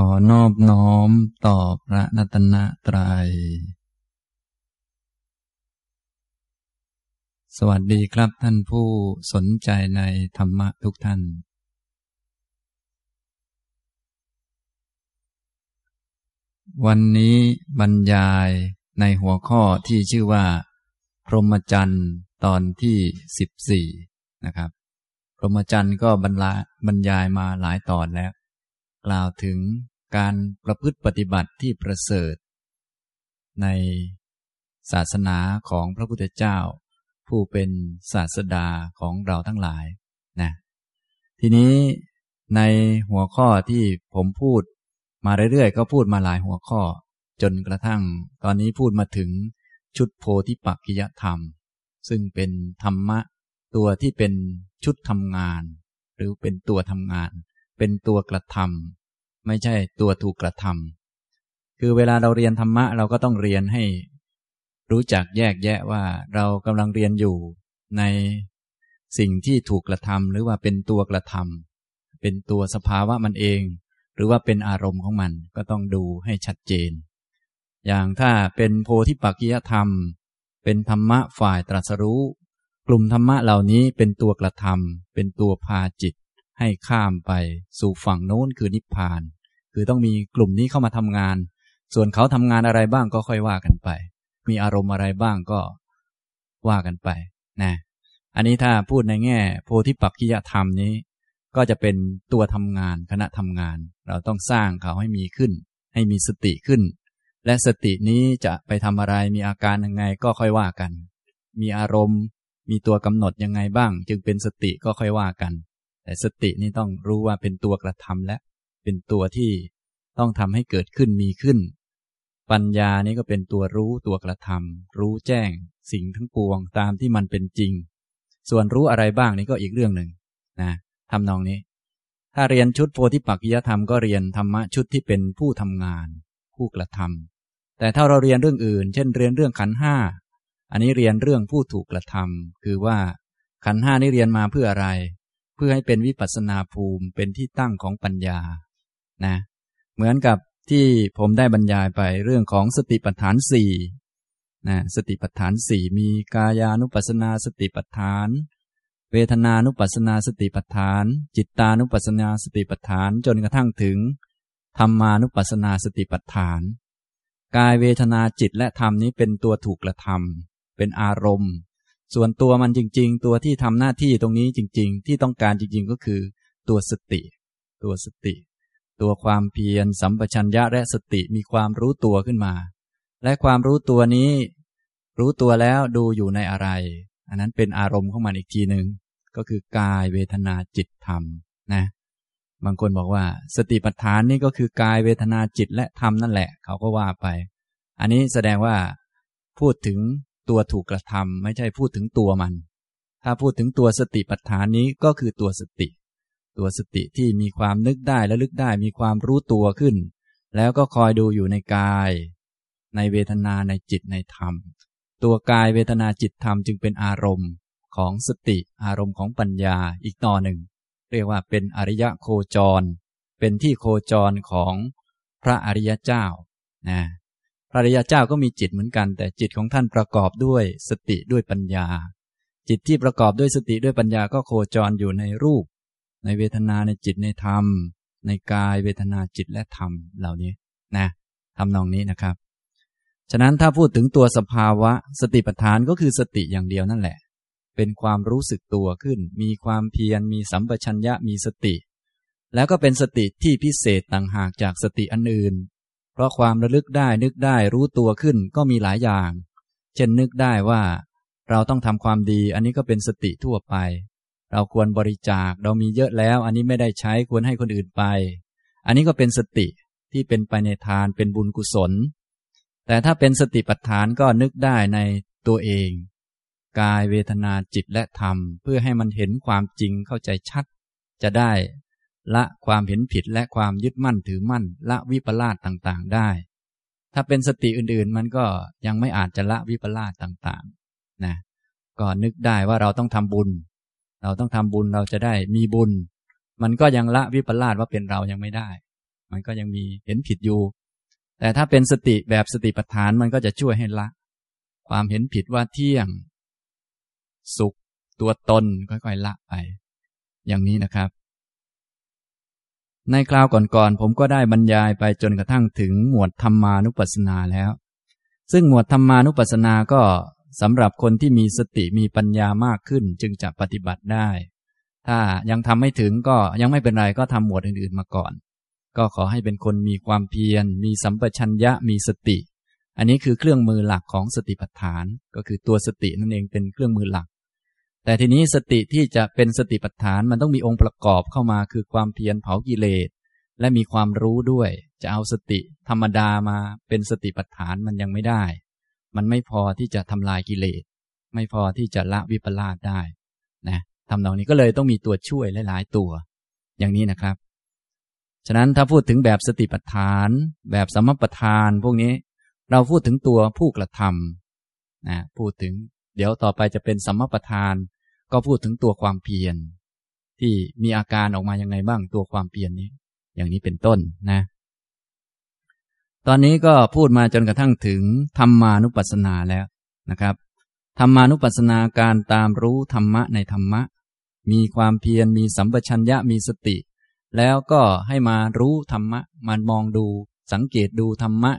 ขอนอบน้อมต่อพระนัตนตรัย สวัสดีครับท่านผู้สนใจในธรรมะทุกท่าน วันนี้บรรยายในหัวข้อที่ชื่อว่า พรหมจรรย์ตอนที่สิบสี่นะครับ พรหมจรรย์ก็บรรยายมาหลายตอนแล้ว กล่าวถึงการประพฤติปฏิบัติที่ประเสริฐ ในศาสนาของพระพุทธเจ้า ผู้เป็นศาสดาของเราทั้งหลายนะทีนี้ในหัวข้อที่ผมพูดมาเรื่อยๆ ก็พูดมาหลายหัวข้อ จนกระทั่งตอนนี้พูดมาถึงชุดโพธิปักกิยธรรม ซึ่งเป็นธรรมะตัวที่เป็นชุดทำงาน หรือเป็นตัวทำงาน เป็นตัวกระทำไม่ใช่ตัวถูกกระทำคือเวลาเราเรียนธรรมะเราก็ต้องเรียนให้ รู้จักแยกแยะว่าเรากำลังเรียนอยู่ในสิ่งที่ถูกกระทำหรือว่าเป็นตัวกระทำเป็นตัวสภาวะมันเอง หรือว่าเป็นอารมณ์ของมันก็ต้องดูให้ชัดเจน อย่างถ้าเป็นโพธิปักกิยธรรม เป็นธรรมะฝ่ายตรัสรู้ กลุ่มธรรมะเหล่านี้เป็นตัวกระทำเป็นตัวพาจิต ให้ข้ามไปสู่ฝั่งโน้นคือนิพพาน คือต้องมีกลุ่มนี้เข้ามาทำงาน ส่วนเขาทำงานอะไรบ้างก็ค่อยว่ากันไป มีอารมณ์อะไรบ้างก็ว่ากันไปนะอันนี้ถ้าพูดในแง่ โพธิปักขิยธรรมนี้ ก็จะเป็นตัวทำงานคณะทำงาน เราต้องสร้างเขาให้มีขึ้น ให้มีสติขึ้น และสตินี้จะไปทำอะไรมีอาการยังไงก็ค่อยว่ากัน มีอารมณ์ มีตัวกำหนดยังไงบ้าง จึงเป็นสติก็ค่อยว่ากัน แต่สตินี่ต้องรู้ว่าเป็นตัวกระทำและ เป็นตัวที่ต้องทำให้เกิดขึ้นมีขึ้น ปัญญานี่ก็เป็นตัวรู้ตัวกระทำรู้แจ้ง สิ่งทั้งปวงตามที่มันเป็นจริง ส่วนรู้อะไรบ้างนี่ก็อีกเรื่องหนึ่งนะทำนองนี้ ถ้าเรียนชุดโพธิปักกิยธรรมก็เรียนธรรมะชุดที่เป็นผู้ทำงาน ผู้กระทำแต่ถ้าเราเรียนเรื่องอื่น เช่นเรียนเรื่องขันห้าอันนี้เรียนเรื่องผู้ถูกกระทำคือว่าขันห้านี่เรียนมาเพื่ออะไร เพื่อให้เป็นวิปัสนาภูมิเป็นที่ตั้งของปัญญา นะ เหมือนกับที่ผมได้บรรยายไปเรื่องของสติปัฏฐานสี่นะสติปัฏฐานสี่มีกายานุปัสนาสติปัฏฐาน เวทนานุปัสนาสติปัฏฐาน จิตตานุปัสนาสติปัฏฐานจนกระทั่งถึงธรรมานุปัสนาสติปัฏฐาน กายเวทนาจิตและธรรมนี้เป็นตัวถูกกระทำเป็นอารมณ์ ส่วนตัวมันจริง ๆ ตัวที่ทำหน้าที่ตรงนี้จริง ๆ ที่ต้องการจริง ๆ ก็คือ ตัวสติ ตัวสติ ตัวความเพียรสัมปชัญญะและสติมีความรู้ตัวขึ้นมา และความรู้ตัวนี้ รู้ตัวแล้วดูอยู่ในอะไร อันนั้นเป็นอารมณ์ของมันอีกทีหนึ่งก็คือกายเวทนาจิตธรรมนะบางคนบอกว่า สติปัฏฐานนี่ก็คือกายเวทนาจิตและธรรมนั่นแหละ เขาก็ว่าไป อันนี้แสดงว่าพูดถึง ตัวถูกกระทำไม่ใช่พูดถึงตัวมัน ถ้าพูดถึงตัวสติปัฏฐานนี้ก็คือตัวสติ ตัวสติที่มีความนึกได้และลึกได้มีความรู้ตัวขึ้น แล้วก็คอยดูอยู่ในกาย ในเวทนาในจิตในธรรม ตัวกายเวทนาจิตธรรมจึงเป็นอารมณ์ของสติอารมณ์ของปัญญาอีกต่อหนึ่ง เรียกว่าเป็นอริยะโคจร เป็นที่โคจรของพระอริยเจ้านะ ระริยเจ้าก็มีจิตเหมือนกัน แต่จิตของท่านประกอบด้วยสติด้วยปัญญา จิตที่ประกอบด้วยสติด้วยปัญญาก็โคจรอยู่ในรูป ในเวทนาในจิตในธรรม ในกายเวทนาจิตและธรรมเหล่านี้นะทำนองนี้นะครับ ฉะนั้นถ้าพูดถึงตัวสภาวะ สติปัฏฐานก็คือสติอย่างเดียวนั่นแหละ เป็นความรู้สึกตัวขึ้น มีความเพียรมีสัมปชัญญะมีสติ แล้วก็เป็นสติที่พิเศษต่างหากจากสติอันอื่น เพราะความระลึกได้นึกได้รู้ตัวขึ้นก็มีหลายอย่าง เช่นนึกได้ว่า เราต้องทำความดีอันนี้ก็เป็นสติทั่วไป เราควรบริจาคเรามีเยอะแล้ว อันนี้ไม่ได้ใช้ควรให้คนอื่นไป อันนี้ก็เป็นสติที่เป็นไปในทานเป็นบุญกุศล แต่ถ้าเป็นสติปัฏฐานก็นึกได้ในตัวเอง กายเวทนาจิตและธรรม เพื่อให้มันเห็นความจริงเข้าใจชัด จะได้ ละความเห็นผิดและความยึดมั่นถือมั่น ละวิปลาสต่างๆได้ ถ้าเป็นสติอื่นๆ มันก็ยังไม่อาจจะละวิปลาสต่างๆนะก็นึกได้ว่าเราต้องทำบุญ เราต้องทำบุญเราจะได้มีบุญ มันก็ยังละวิปลาสว่าเป็นเรายังไม่ได้ มันก็ยังมีเห็นผิดอยู่ แต่ถ้าเป็นสติแบบสติปัฏฐานมันก็จะช่วยให้ละ ความเห็นผิดว่าเที่ยง สุข ตัวตนค่อยๆละไป อย่างนี้นะครับ ในคราวก่อนๆผมก็ได้บรรยายไปจนกระทั่งถึงหมวดธรรมานุปัสสนาแล้ว ซึ่งหมวดธรรมานุปัสสนาก็สำหรับคนที่มีสติมีปัญญามากขึ้นจึงจะปฏิบัติได้ ถ้ายังทำไม่ถึงก็ยังไม่เป็นไรก็ทำหมวดอื่นๆมาก่อน ก็ขอให้เป็นคนมีความเพียร มีสัมปชัญญะมีสติ อันนี้คือเครื่องมือหลักของสติปัฏฐาน ก็คือตัวสตินั่นเองเป็นเครื่องมือหลัก แต่ทีนี้สติที่จะเป็นสติปัฏฐานมันต้องมีองค์ประกอบเข้ามาคือความเพียรเผากิเลส และมีความรู้ด้วย จะเอาสติธรรมดามาเป็นสติปัฏฐานมันยังไม่ได้ มันไม่พอที่จะทำลายกิเลส ไม่พอที่จะละวิปลาสได้นะทำนองนี้ก็เลยต้องมีตัวช่วยหลาย ๆ ตัว อย่างนี้นะครับ ฉะนั้นถ้าพูดถึงแบบสติปัฏฐาน แบบสมปัฏฐาน พวกนี้เราพูดถึงตัวผู้กระทำนะพูดถึงเดี๋ยวต่อไปจะเป็นสมปัฏฐาน ก็พูดถึงตัวความเพียร ที่มีอาการออกมายังไงบ้างตัวความเพียรนี้ อย่างนี้เป็นต้นนะ ตอนนี้ก็พูดมาจนกระทั่งถึงธรรมานุปัสสนาแล้วนะครับธรรมานุปัสสนาการตามรู้ธรรมะในธรรมะ มีความเพียรมีสัมปชัญญะมีสติ แล้วก็ให้มารู้ธรรมะมันมองดู สังเกตดูธรรมะ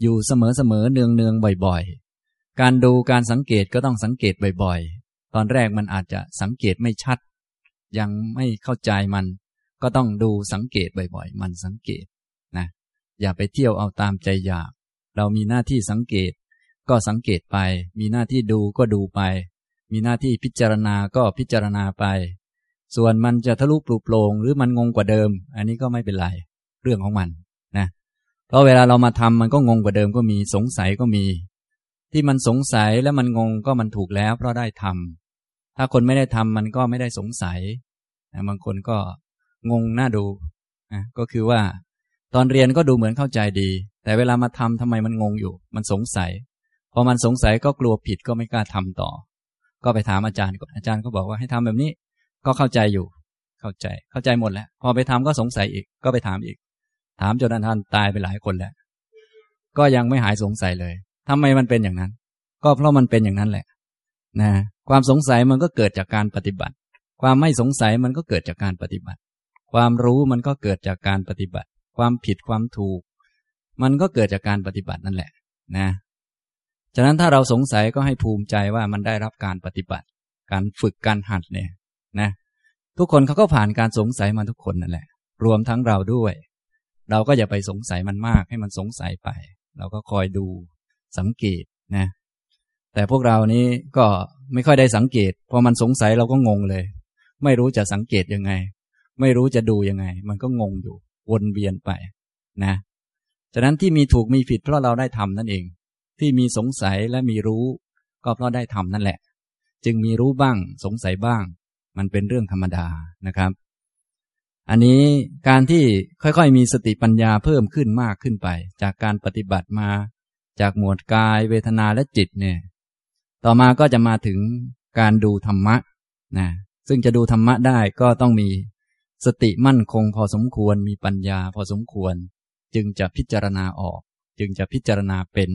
อยู่เสมอเสมอเนืองเนืองบ่อยๆ การดูการสังเกตก็ต้องสังเกตบ่อย ตอนแรกมันอาจจะสังเกตไม่ชัด ยังไม่เข้าใจมัน ก็ต้องดูสังเกตบ่อยๆ มันสังเกตนะอย่าไปเที่ยวเอาตามใจอยาก เรามีหน้าที่สังเกต ก็สังเกตไป มีหน้าที่ดูก็ดูไป มีหน้าที่พิจารณาก็พิจารณาไป ส่วนมันจะทะลุปลุกโปร่งหรือมันงงกว่าเดิม อันนี้ก็ไม่เป็นไรเรื่องของมันนะเพราะเวลาเรามาทำมันก็งงกว่าเดิมก็มีสงสัยก็มี ที่มันสงสัยแล้วมันงงก็มันถูกแล้วเพราะได้ทำ ถ้าคนไม่ได้ทำมันก็ไม่ได้สงสัยบางคนก็งงหน่าดูนะก็คือว่า ตอนเรียนก็ดูเหมือนเข้าใจดี แต่เวลามาทำทำไมมันงงอยู่ มันสงสัย พอมันสงสัยก็กลัวผิดก็ไม่กล้าทำต่อ ก็ไปถามอาจารย์ก่อาจารย์ก็บอกว่าให้ทำแบบนี้ ก็เข้าใจอยู่ เข้าใจ เข้าใจหมดแล้ว พอไปทำก็สงสัยอีก ก็ไปถามอีก ถามจนท่านตายไปหลายคนแล้ว ก็ยังไม่หายสงสัยเลยทำไมมันเป็นอย่างนั้น ก็เพราะมันเป็นอย่างนั้นแหละ นะ ความสงสัยมันก็เกิดจากการปฏิบัติ ความไม่สงสัยมันก็เกิดจากการปฏิบัติ ความรู้มันก็เกิดจากการปฏิบัติ ความผิดความถูก มันก็เกิดจากการปฏิบัตินั่นแหละ นะฉะนั้นถ้าเราสงสัยก็ให้ภูมิใจว่ามันได้รับการปฏิบัติ การฝึกการหัดเนี่ยนะ ทุกคนเขาก็ผ่านการสงสัยมาทุกคนนั่นแหละ รวมทั้งเราด้วย เราก็อย่าไปสงสัยมันมากให้มันสงสัยไป เราก็คอยดูสังเกตนะ แต่พวกเรานี้ก็ไม่ค่อยได้สังเกต พอมันสงสัยเราก็งงเลย ไม่รู้จะสังเกตยังไง ไม่รู้จะดูยังไง มันก็งงอยู่ วนเวียนไปนะ ฉะนั้นที่มีถูกมีผิดเพราะเราได้ทำนั่นเอง ที่มีสงสัยและมีรู้ ก็เพราะได้ทำนั่นแหละ จึงมีรู้บ้าง สงสัยบ้าง มันเป็นเรื่องธรรมดานะครับ อันนี้การที่ค่อยๆ มีสติปัญญาเพิ่มขึ้นมากขึ้นไป จากการปฏิบัติมา จากหมวดกาย เวทนาและจิตเนี่ย ต่อมาก็จะมาถึงการดูธรรมะนะซึ่งจะดูธรรมะได้ก็ต้องมีสติมั่นคงพอสมควรมีปัญญาพอสมควร จึงจะพิจารณาออก จึงจะพิจารณาเป็น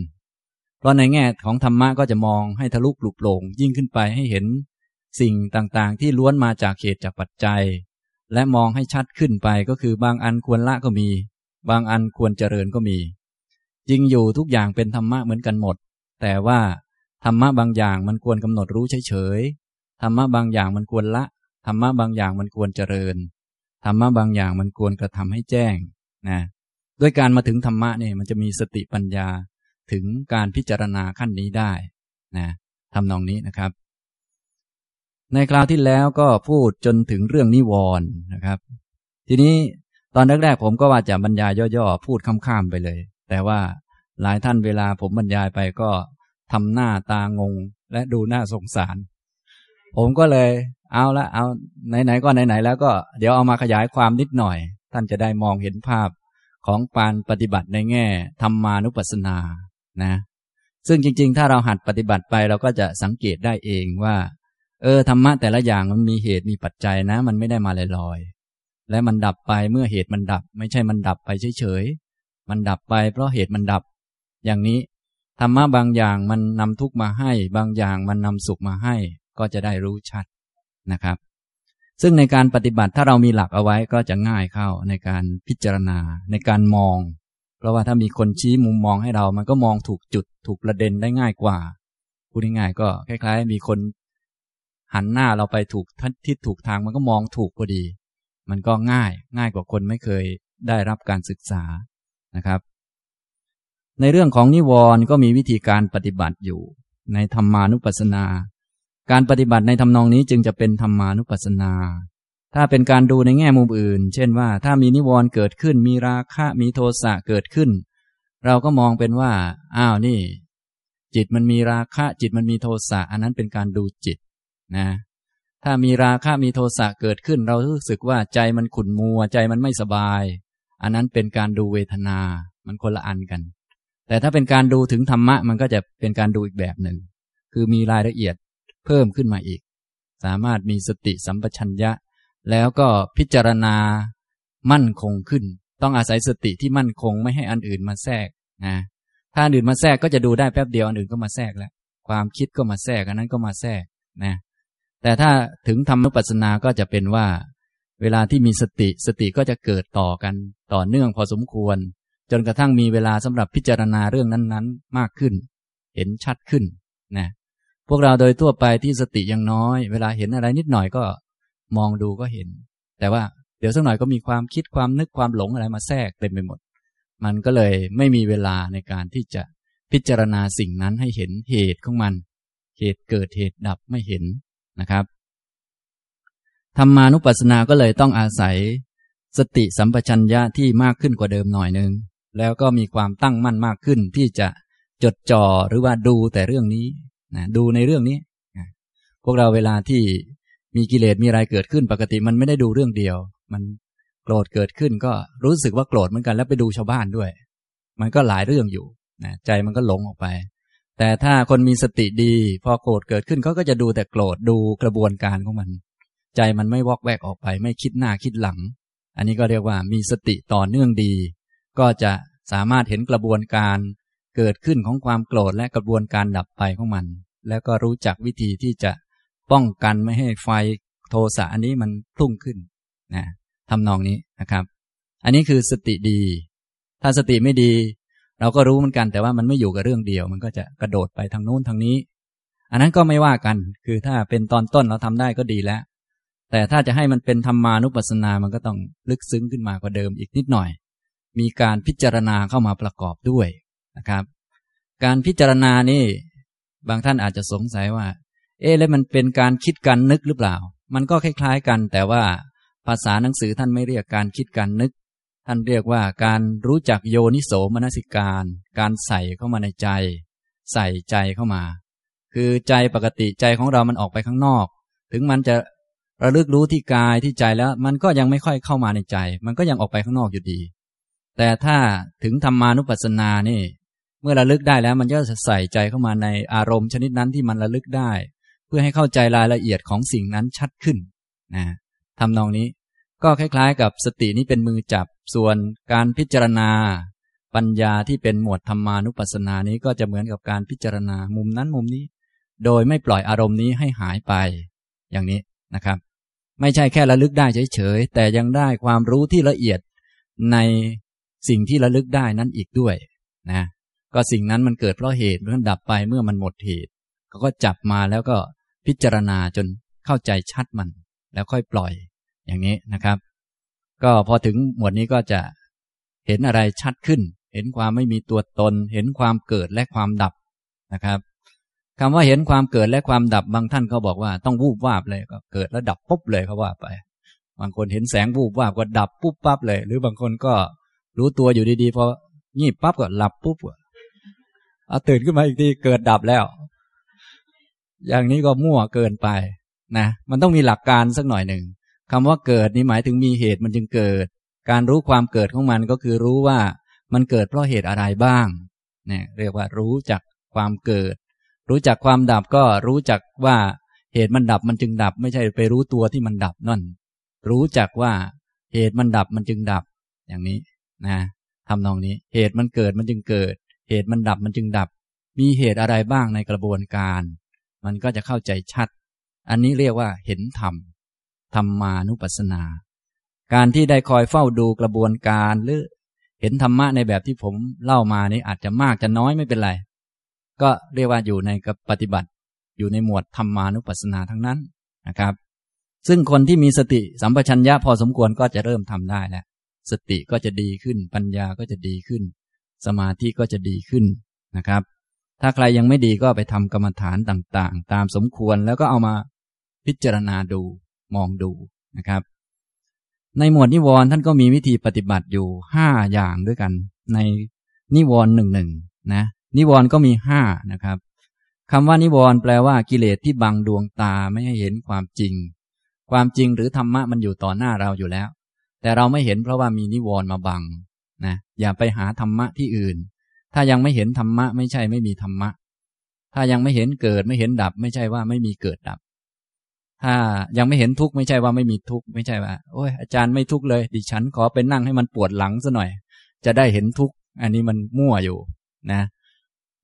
เพราะในแง่ของธรรมะก็จะมองให้ทะลุปลุกโปร่งยิ่งขึ้นไปให้เห็นสิ่งต่างๆ ที่ล้วนมาจากเหตุจากปัจจัย และมองให้ชัดขึ้นไปก็คือบางอันควรละก็มี บางอันควรเจริญก็มีจริงอยู่ทุกอย่างเป็นธรรมะเหมือนกันหมด แต่ว่า ธรรมะบางอย่างมันควรกำหนดรู้เฉยๆธรรมะบางอย่างมันควรละธรรมะบางอย่างมันควรเจริญธรรมะบางอย่างมันควรกระทำให้แจ้งนะด้วยการมาถึงธรรมะเนี่ยมันจะมีสติปัญญาถึงการพิจารณาขั้นนี้ได้นะทำนองนี้นะครับ ในคราวที่แล้วก็พูดจนถึงเรื่องนิวรณ์นะครับ ทีนี้ตอนแรกๆผมก็ว่าจะบรรยายย่อๆพูดข้ามๆไปเลย แต่ว่าหลายท่านเวลาผมบรรยายไปก็ ทำหน้าตางง และดูน่าสงสาร ผมก็เลย เอาละเอาไหนๆก็ไหนๆแล้วก็เดี๋ยวเอามาขยายความนิดหน่อย ท่านจะได้มองเห็นภาพของปานปฏิบัติในแง่ธรรมานุปัสสนานะ ซึ่งจริง ๆ ถ้าเราหัดปฏิบัติไปเราก็จะสังเกตได้เองว่า เออธรรมะแต่ละอย่างมันมีเหตุมีปัจจัยนะ มันไม่ได้มาลอยๆและมันดับไปเมื่อเหตุมันดับ ไม่ใช่มันดับไปเฉยๆมันดับไปเพราะเหตุมันดับ อย่างนี้ ธรรมะบางอย่างมันนำทุกมาให้ บางอย่างมันนำสุขมาให้ ก็จะได้รู้ชัดนะครับ ซึ่งในการปฏิบัติถ้าเรามีหลักเอาไว้ก็จะง่ายเข้าในการพิจารณาในการมอง เพราะว่าถ้ามีคนชี้มุมมองให้เรา มันก็มองถูกจุดถูกประเด็นได้ง่ายกว่าพูดง่ายๆก็คล้ายๆ มีคนหันหน้าเราไปถูกทิศถูกทางมันก็มองถูกพอดี มันก็ง่ายง่ายกว่าคนไม่เคยได้รับการศึกษานะครับ ในเรื่องของนิวรณ์ก็มีวิธีการปฏิบัติอยู่ ในธรรมานุปัสสนา การปฏิบัติในทำนองนี้จึงจะเป็นธรรมานุปัสสนา ถ้าเป็นการดูในแง่มุมอื่น เช่นว่าถ้ามีนิวรณ์เกิดขึ้น มีราคะมีโทสะเกิดขึ้น เราก็มองเป็นว่า อ้าวนี่ จิตมันมีราคะ จิตมันมีโทสะอันนั้นเป็นการดูจิตนะ ถ้ามีราคะมีโทสะเกิดขึ้น เรารู้สึกว่าใจมันขุ่นมัว ใจมันไม่สบาย อันนั้นเป็นการดูเวทนา มันคนละอันกัน แต่ถ้าเป็นการดูถึงธรรมะมันก็จะเป็นการดูอีกแบบหนึ่ง คือมีรายละเอียดเพิ่มขึ้นมาอีก สามารถมีสติสัมปชัญญะ แล้วก็พิจารณามั่นคงขึ้น ต้องอาศัยสติที่มั่นคงไม่ให้อันอื่นมาแทรกนะถ้าอันอื่นมาแทรกก็จะดูได้แป๊บเดียวอันอื่นก็มาแทรกแล้ว ความคิดก็มาแทรกอันนั้นก็มาแทรกนะแต่ถ้าถึงธรรมปัสสนาก็จะเป็นว่า เวลาที่มีสติสติก็จะเกิดต่อกันต่อเนื่องพอสมควร จนกระทั่งมีเวลาสำหรับพิจารณาเรื่องนั้นๆ มากขึ้น เห็นชัดขึ้นนะพวกเราโดยทั่วไปที่สติยังน้อย เวลาเห็นอะไรนิดหน่อยก็มองดูก็เห็น แต่ว่าเดี๋ยวสักหน่อยก็มีความคิดความนึกความหลงอะไรมาแทรกเต็มไปหมด มันก็เลยไม่มีเวลาในการที่จะพิจารณาสิ่งนั้นให้เห็นเหตุของมัน เหตุเกิดเหตุดับไม่เห็นนะครับธรรมานุปัสสนาก็เลยต้องอาศัย สติสัมปชัญญะที่มากขึ้นกว่าเดิมหน่อยหนึ่ง แล้วก็มีความตั้งมั่นมากขึ้น ที่จะจดจ่อหรือว่าดูแต่เรื่องนี้นะดูในเรื่องนี้นะพวกเราเวลาที่มีกิเลสมีอะไรเกิดขึ้นปกติมันไม่ได้ดูเรื่องเดียว มันโกรธเกิดขึ้นก็รู้สึกว่าโกรธเหมือนกันแล้วไปดูชาวบ้านด้วย มันก็หลายเรื่องอยู่นะใจมันก็หลงออกไป แต่ถ้าคนมีสติดี พอโกรธเกิดขึ้นเขาก็จะดูแต่โกรธดูกระบวนการของมัน ใจมันไม่วอกแวกออกไป ไม่คิดหน้าคิดหลัง อันนี้ก็เรียกว่ามีสติต่อเนื่องดี ก็จะสามารถเห็นกระบวนการเกิดขึ้นของความโกรธและกระบวนการดับไปของมัน แล้วก็รู้จักวิธีที่จะป้องกันไม่ให้ไฟโทสะอันนี้มันพุ่งขึ้นนะทำนองนี้นะครับ อันนี้คือสติดี ถ้าสติไม่ดี เราก็รู้เหมือนกัน แต่ว่ามันไม่อยู่กับเรื่องเดียว มันก็จะกระโดดไปทางนู้นทางนี้ อันนั้นก็ไม่ว่ากัน คือถ้าเป็นตอนต้นเราทำได้ก็ดีแล้ว แต่ถ้าจะให้มันเป็นธรรมานุปัสสนา มันก็ต้องลึกซึ้งขึ้นมากว่าเดิมอีกนิดหน่อย มีการพิจารณาเข้ามาประกอบด้วยนะครับ การพิจารณานี่ บางท่านอาจจะสงสัยว่า เอ๊ะแล้วมันเป็นการคิดการนึกหรือเปล่า มันก็คล้ายๆกัน แต่ว่าภาษาหนังสือท่านไม่เรียกการคิดการนึก ท่านเรียกว่าการรู้จักโยนิโสมนสิการ การใส่เข้ามาในใจ ใส่ใจเข้ามา คือใจปกติใจของเรามันออกไปข้างนอก ถึงมันจะระลึกรู้ที่กายที่ใจแล้ว มันก็ยังไม่ค่อยเข้ามาในใจ มันก็ยังออกไปข้างนอกอยู่ดี แต่ถ้าถึงธรรมานุปัสสนานี่ เมื่อระลึกได้แล้วมันก็จะใส่ใจเข้ามาในอารมณ์ชนิดนั้นที่มันระลึกได้ เพื่อให้เข้าใจรายละเอียดของสิ่งนั้นชัดขึ้นนะทำนองนี้ ก็คล้ายๆ กับสตินี้เป็นมือจับส่วนการพิจารณา ปัญญาที่เป็นหมวดธรรมานุปัสสนานี้ก็จะเหมือนกับการพิจารณามุมนั้นมุมนี้ โดยไม่ปล่อยอารมณ์นี้ให้หายไป อย่างนี้นะครับ ไม่ใช่แค่ระลึกได้เฉยๆแต่ยังได้ความรู้ที่ละเอียดใน สิ่งที่ระลึกได้นั้นอีกด้วยนะก็สิ่งนั้นมันเกิดเพราะเหตุมันดับไปเมื่อมันหมดเหตุเขาก็จับมาแล้วก็พิจารณาจนเข้าใจชัดมัน แล้วค่อยปล่อยอย่างนี้นะครับ ก็พอถึงหมวดนี้ก็จะเห็นอะไรชัดขึ้น เห็นความไม่มีตัวตน เห็นความเกิดและความดับนะครับคำว่าเห็นความเกิดและความดับบางท่านเขาบอกว่าต้องวูบวาบเลยก็เกิดแล้วดับปุ๊บเลยเขาว่าไป บางคนเห็นแสงวูบวาบก็ดับปุ๊บปั๊บเลย หรือบางคนก็ รู้ตัวอยู่ดีๆพองีบปั๊บก็หลับปุ๊บเอาตื่นขึ้นมาอีกทีเกิดดับแล้ว อย่างนี้ก็มั่วเกินไปนะมันต้องมีหลักการสักหน่อยหนึ่งคำว่าเกิดนี่หมายถึงมีเหตุมันจึงเกิด การรู้ความเกิดของมันก็คือรู้ว่ามันเกิดเพราะเหตุอะไรบ้างเนี่ยเรียกว่ารู้จักความเกิด รู้จักความดับก็รู้จักว่าเหตุมันดับมันจึงดับ ไม่ใช่ไปรู้ตัวที่มันดับนั่น รู้จักว่าเหตุมันดับมันจึงดับอย่างนี้ นะทำนองนี้ เหตุมันเกิดมันจึงเกิด เหตุมันดับมันจึงดับ มีเหตุอะไรบ้างในกระบวนการ มันก็จะเข้าใจชัด อันนี้เรียกว่าเห็นธรรมธรรมานุปัสสนา การที่ได้คอยเฝ้าดูกระบวนการหรือเห็นธรรมะในแบบที่ผมเล่ามานี้อาจจะมากจะน้อยไม่เป็นไร ก็เรียกว่าอยู่ในกับปฏิบัติ อยู่ในหมวดธรรมานุปัสสนาทั้งนั้นนะครับ ซึ่งคนที่มีสติสัมปชัญญะพอสมควรก็จะเริ่มทำได้แล้ว สติก็จะดีขึ้น ปัญญาก็จะดีขึ้น สมาธิก็จะดีขึ้นนะครับ ถ้าใครยังไม่ดีก็ไปทำกรรมฐานต่างๆ ตามสมควรแล้วก็เอามาพิจารณาดูมองดูนะครับ ในหมวดนิวรณ์ท่านก็มีวิธีปฏิบัติอยู่ห้าอย่างด้วยกัน ในนิวรณ์หนึ่งหนึ่งนะนิวรณ์ก็มีห้านะครับคำว่านิวรณ์แปลว่ากิเลสที่บังดวงตาไม่ให้เห็นความจริง ความจริงหรือธรรมะมันอยู่ต่อหน้าเราอยู่แล้ว แต่เราไม่เห็นเพราะว่ามีนิวรณ์มาบังนะอย่าไปหาธรรมะที่อื่น ถ้ายังไม่เห็นธรรมะไม่ใช่ไม่มีธรรมะ ถ้ายังไม่เห็นเกิดไม่เห็นดับ ไม่ใช่ว่าไม่มีเกิดดับ ถ้ายังไม่เห็นทุกข์ไม่ใช่ว่าไม่มีทุกข์ไม่ใช่ว่าโอ้ยอาจารย์ไม่ทุกข์เลย ดิฉันขอไปนั่งให้มันปวดหลังซะหน่อย จะได้เห็นทุกข์อันนี้มันมั่วอยู่นะ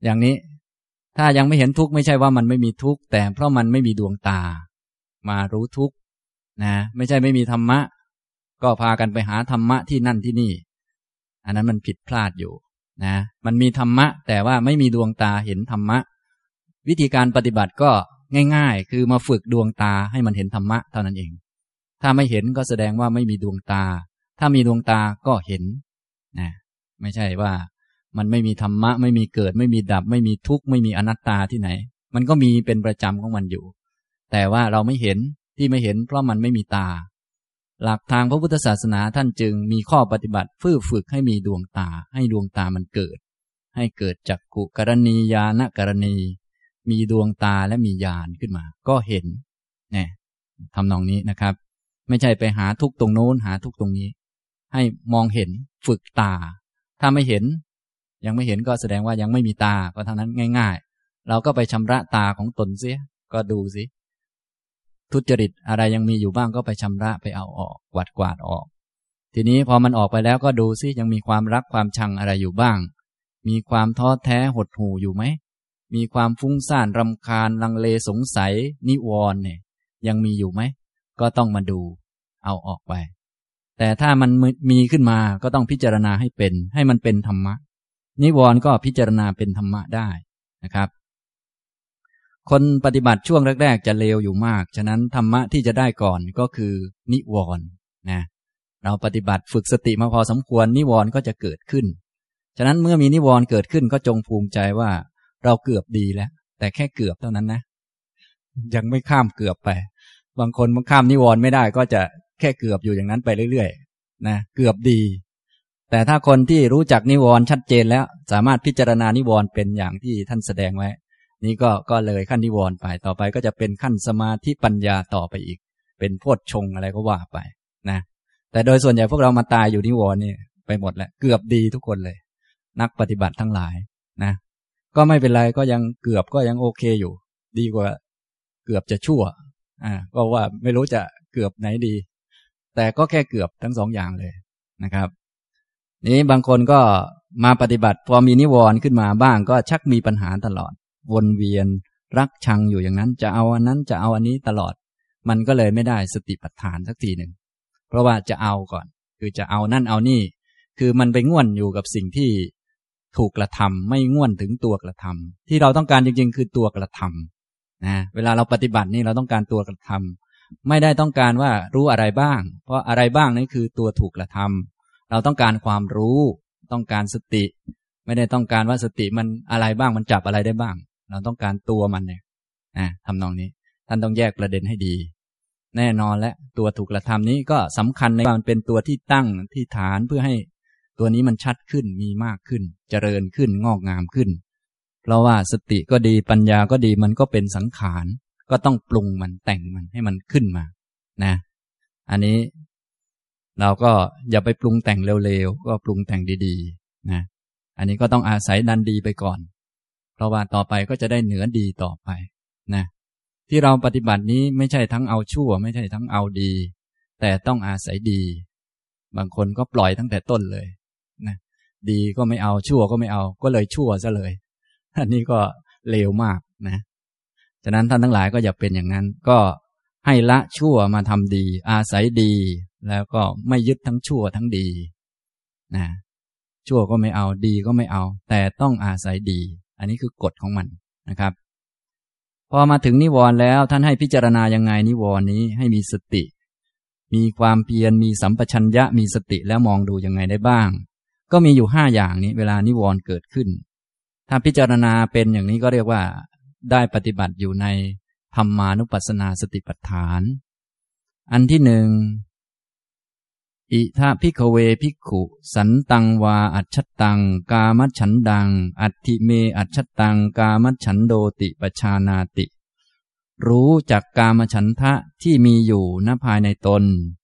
อย่างนี้ถ้ายังไม่เห็นทุกข์ไม่ใช่ว่ามันไม่มีทุกข์แต่เพราะมันไม่มีดวงตา มารู้ทุกข์นะ ไม่ใช่ไม่มีธรรมะ ก็พากันไปหาธรรมะที่นั่นที่นี่ อันนั้นมันผิดพลาดอยู่นะ มันมีธรรมะ แต่ว่าไม่มีดวงตาเห็นธรรมะ วิธีการปฏิบัติก็ง่าย ๆ คือมาฝึกดวงตาให้มันเห็นธรรมะเท่านั้นเอง ถ้าไม่เห็นก็แสดงว่าไม่มีดวงตา ถ้ามีดวงตาก็เห็นนะไม่ใช่ว่ามันไม่มีธรรมะ ไม่มีเกิด ไม่มีดับ ไม่มีทุกข์ไม่มีอนัตตาที่ไหน มันก็มีเป็นประจำของมันอยู่ แต่ว่าเราไม่เห็นที่ไม่เห็น เพราะมันไม่มีตา หลักทางพระพุทธศาสนาท่านจึงมีข้อปฏิบัติฝื้ฝึกให้มีดวงตา ให้ดวงตามันเกิด ให้เกิดจากกุกรณียานกรณี มีดวงตาและมีญาณขึ้นมา ก็เห็นเนี่ยทำนองนี้นะครับ ไม่ใช่ไปหาทุกตรงโน้นหาทุกตรงนี้ ให้มองเห็นฝึกตา ถ้าไม่เห็น ยังไม่เห็นก็แสดงว่ายังไม่มีตาก็เท่านั้นง่าย ๆ เราก็ไปชำระตาของตนเสียก็ดูสิ ทุจริตอะไรยังมีอยู่บ้างก็ไปชำระไปเอาออกกวาดกวาดออก ทีนี้พอมันออกไปแล้วก็ดูซิยังมีความรักความชังอะไรอยู่บ้าง มีความท้อแท้หดหู่อยู่ไหม มีความฟุ้งซ่านรำคาญลังเลสงสัย นิวรณ์เนี่ย ยังมีอยู่ไหม ก็ต้องมาดู เอาออกไป แต่ถ้ามันมีขึ้นมาก็ต้องพิจารณาให้เป็น ให้มันเป็นธรรมะ นิวรณ์ก็พิจารณาเป็นธรรมะได้นะครับ คนปฏิบัติช่วงแรก ๆ จะเลวอยู่มาก ฉะนั้นธรรมะที่จะได้ก่อนก็คือนิวรณ์นะ เราปฏิบัติฝึกสติมาพอสมควร นิวรณ์ก็จะเกิดขึ้น ฉะนั้นเมื่อมีนิวรณ์เกิดขึ้นก็จงภูมิใจว่า เราเกือบดีแล้ว แต่แค่เกือบเท่านั้นนะ ยังไม่ข้ามเกือบไป บางคนมันข้ามนิวรณ์ไม่ได้ก็จะแค่เกือบอยู่อย่างนั้นไปเรื่อยๆ นะ เกือบดี แต่ถ้าคนที่รู้จักนิวรณ์ชัดเจนแล้ว สามารถพิจารณานิวรณ์เป็นอย่างที่ท่านแสดงไว้ นี่ก็ก็เลยขั้นนิวรณ์ไปต่อไปก็จะเป็นขั้นสมาธิปัญญาต่อไปอีก เป็นโพชฌงอะไรก็ว่าไปนะ แต่โดยส่วนใหญ่พวกเรามาตายอยู่นิวรณ์นี่ไปหมดแล้วเกือบดีทุกคนเลย นักปฏิบัติทั้งหลายนะ ก็ไม่เป็นไรก็ยังเกือบก็ยังโอเคอยู่ ดีกว่า เกือบจะชั่วอ่าก็ว่าไม่รู้จะเกือบไหนดี แต่ก็แค่เกือบทั้งสองอย่างเลยนะครับ นี้บางคนก็มาปฏิบัติพอมีนิวรณ์ขึ้นมาบ้างก็ชักมีปัญหาตลอด วนเวียน รักชังอยู่อย่างนั้น จะเอาอันนั้นจะเอาอันนี้ตลอด มันก็เลยไม่ได้สติปัฏฐานสักทีหนึ่งเพราะว่าจะเอาก่อน คือจะเอานั่นเอานี่ คือมันไปง่วนอยู่กับสิ่งที่ถูกกระทำไม่ง่วนถึงตัวกระทำที่เราต้องการจริง ๆ คือตัวกระทำนะเวลาเราปฏิบัตินี่เราต้องการตัวกระทำไม่ได้ต้องการว่ารู้อะไรบ้าง เพราะอะไรบ้างนี่คือตัวถูกกระทำเราต้องการความรู้ ต้องการสติ ไม่ได้ต้องการว่าสติมันอะไรบ้างมันจับอะไรได้บ้าง เราต้องการตัวมันเนี่ยนะทำนองนี้ ท่านต้องแยกประเด็นให้ดี แน่นอนและตัวถูกกระทำนี้ก็สำคัญในว่ามันเป็นตัวที่ตั้งที่ฐานเพื่อให้ตัวนี้มันชัดขึ้นมีมากขึ้น เจริญขึ้นงอกงามขึ้น เพราะว่าสติก็ดีปัญญาก็ดีมันก็เป็นสังขาร ก็ต้องปรุงมันแต่งมันให้มันขึ้นมา นะ อันนี้ เราก็อย่าไปปรุงแต่งเร็วๆ ก็ปรุงแต่งดีๆ นะ อันนี้ก็ต้องอาศัยดันดีไปก่อน เพราะว่าต่อไปก็จะได้เหนือดีต่อไปนะที่เราปฏิบัตินี้ไม่ใช่ทั้งเอาชั่ว ไม่ใช่ทั้งเอาดี แต่ต้องอาศัยดี บางคนก็ปล่อยตั้งแต่ต้นเลยนะดีก็ไม่เอาชั่วก็ไม่เอา ก็เลยชั่วซะเลยอันนี้ก็เลวมากนะฉะนั้นท่านทั้งหลายก็อย่าเป็นอย่างนั้น ก็ให้ละชั่วมาทำดี อาศัยดี แล้วก็ไม่ยึดทั้งชั่วทั้งดีนะชั่วก็ไม่เอาดีก็ไม่เอา แต่ต้องอาศัยดี อันนี้คือกฎของมันนะครับ พอมาถึงนิวรณ์แล้วท่านให้พิจารณายังไงนิวรณ์นี้ให้มีสติ มีความเพียรมีสัมปชัญญะมีสติแล้วมองดูยังไงได้บ้าง ก็มีอยู่ห้าอย่างนี้ เวลานิวรณ์เกิดขึ้น ถ้าพิจารณาเป็นอย่างนี้ก็เรียกว่า ได้ปฏิบัติอยู่ในธรรมานุปัสสนาสติปัฏฐาน อันที่หนึ่ง อิทาพิกเวพิกขุ สันตังวาอัจฉตัง กามัฉันดัง อัติเมอัจฉตัง กามัฉันโดติปชานาติ รู้จักกามฉันทะที่มีอยู่ณภายในตน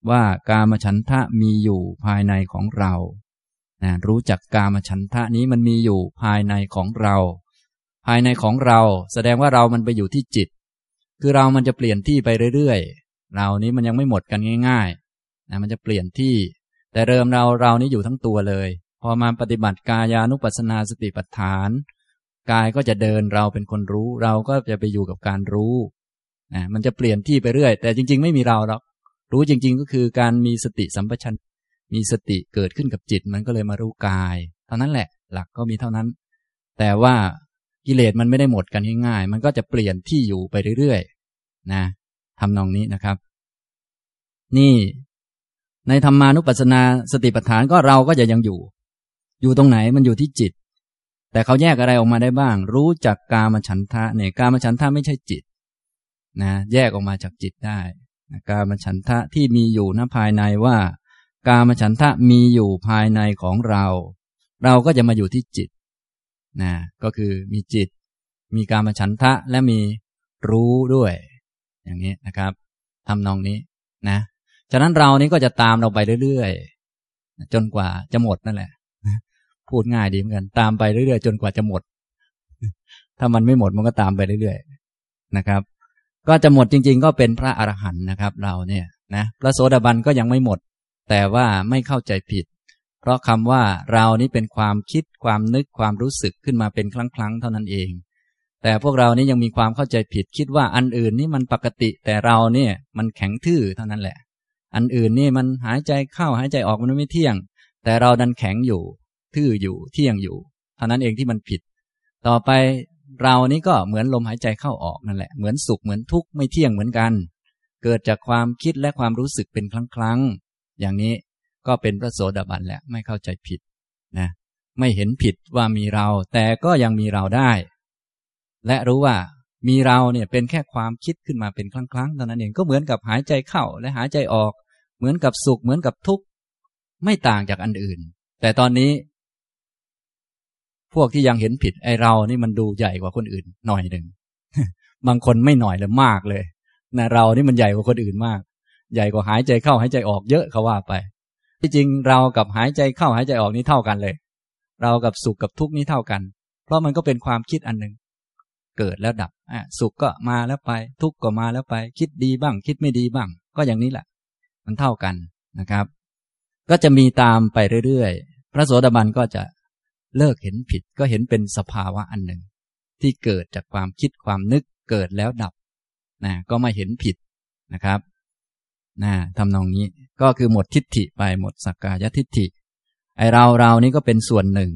ว่ากามฉันทะมีอยู่ภายในของเรานะรู้จักกามฉันทะนี้มันมีอยู่ภายในของเรา ภายในของเรา แสดงว่าเรามันไปอยู่ที่จิต คือเรามันจะเปลี่ยนที่ไปเรื่อยๆ เรานี้มันยังไม่หมดกันง่าย นะมันจะเปลี่ยนที่ แต่เริ่มเราเรานี่อยู่ทั้งตัวเลย พอมาปฏิบัติกายานุปัสนาสติปัฏฐาน กายก็จะเดินเราเป็นคนรู้ เราก็จะไปอยู่กับการรู้นะมันจะเปลี่ยนที่ไปเรื่อย แต่จริง ๆ ไม่มีเราหรอกรู้จริง ๆ ก็คือการมีสติสัมปชัญมีสติเกิดขึ้นกับจิตมันก็เลยมารู้กาย เท่านั้นแหละ หลักก็มีเท่านั้น แต่ว่ากิเลสมันไม่ได้หมดกันง่ายๆ มันก็จะเปลี่ยนที่อยู่ไปเรื่อยๆนะทำนองนี้นะครับ นี่ ในธรรมานุปัสสนาสติปัฏฐานก็เราก็จะยังอยู่ อยู่ตรงไหนมันอยู่ที่จิต แต่เขาแยกอะไรออกมาได้บ้าง รู้จักกามฉันทะเนี่ยกามฉันทะไม่ใช่จิตนะแยกออกมาจากจิตได้กามฉันทะที่มีอยู่ณภายในว่า กามฉันทะมีอยู่ภายในของเรา เราก็จะมาอยู่ที่จิตนะก็คือมีจิต มีกามฉันทะและมีรู้ด้วย อย่างนี้นะครับทำนองนี้นะ ฉะนั้นเรานี้ก็จะตามเราไปเรื่อยๆ จนกว่าจะหมดนั่นแหละ พูดง่ายดีเหมือนกัน ตามไปเรื่อยๆ จนกว่าจะหมด ถ้ามันไม่หมดมันก็ตามไปเรื่อยๆ นะครับ ก็จะหมดจริง ๆ ก็เป็นพระอรหันต์นะครับ เราเนี่ยนะพระโสดาบันก็ยังไม่หมด แต่ว่าไม่เข้าใจผิด เพราะคำว่าเรานี้เป็นความคิดความนึกความรู้สึกขึ้นมาเป็นครั้งๆ เท่านั้นเอง แต่พวกเรานี้ยังมีความเข้าใจผิด คิดว่าอันอื่นนี่มันปกติ แต่เราเนี่ยมันแข็งทื่อเท่านั้นแหละ อันอื่นนี่มันหายใจเข้าหายใจออกมันไม่เที่ยง แต่เราดันแข็งอยู่ทื่ออยู่เที่ยงอยู่เท่านั้นเองที่มันผิด ต่อไปเรานี่ก็เหมือนลมหายใจเข้าออกนั่นแหละเหมือนสุขเหมือนทุกข์ไม่เที่ยงเหมือนกัน เกิดจากความคิดและความรู้สึกเป็นครั้งครั้งอย่างนี้ก็เป็นพระโสดาบันแหละไม่เข้าใจผิดนะ ไม่เห็นผิดว่ามีเรา แต่ก็ยังมีเราได้ และรู้ว่า มีเราเนี่ยเป็นแค่ความคิดขึ้นมาเป็นครั้งๆเท่านั้นเองก็เหมือนกับหายใจเข้าและหายใจออก เหมือนกับสุขเหมือนกับทุกข์ไม่ต่างจากอันอื่น แต่ตอนนี้ พวกที่ยังเห็นผิดไอเรานี่มันดูใหญ่กว่าคนอื่น หน่อยหนึ่งบางคนไม่หน่อยเลยมากเลยนะเรานี่มันใหญ่กว่าคนอื่นมาก ใหญ่กว่าหายใจเข้าหายใจออกเยอะเขาว่าไป ที่จริงเรากับหายใจเข้าหายใจออกนี่เท่ากันเลย เรากับสุขกับทุกข์นี่เท่ากัน เพราะมันก็เป็นความคิดอันหนึ่ง เกิดแล้วดับอะสุขก็มาแล้วไป ทุกข์ก็มาแล้วไป คิดดีบ้าง คิดไม่ดีบ้าง ก็อย่างนี้แหละ มันเท่ากันนะครับ ก็จะมีตามไปเรื่อยๆ พระโสดาบันก็จะเลิกเห็นผิดก็เห็นเป็นสภาวะอันหนึ่ง ที่เกิดจากความคิดความนึกเกิดแล้วดับนะก็ไม่เห็นผิดนะครับนะทำนองนี้ก็คือหมดทิฏฐิไปหมดสักกายทิฏฐิไอเราเรานี้ก็เป็นส่วนหนึ่ง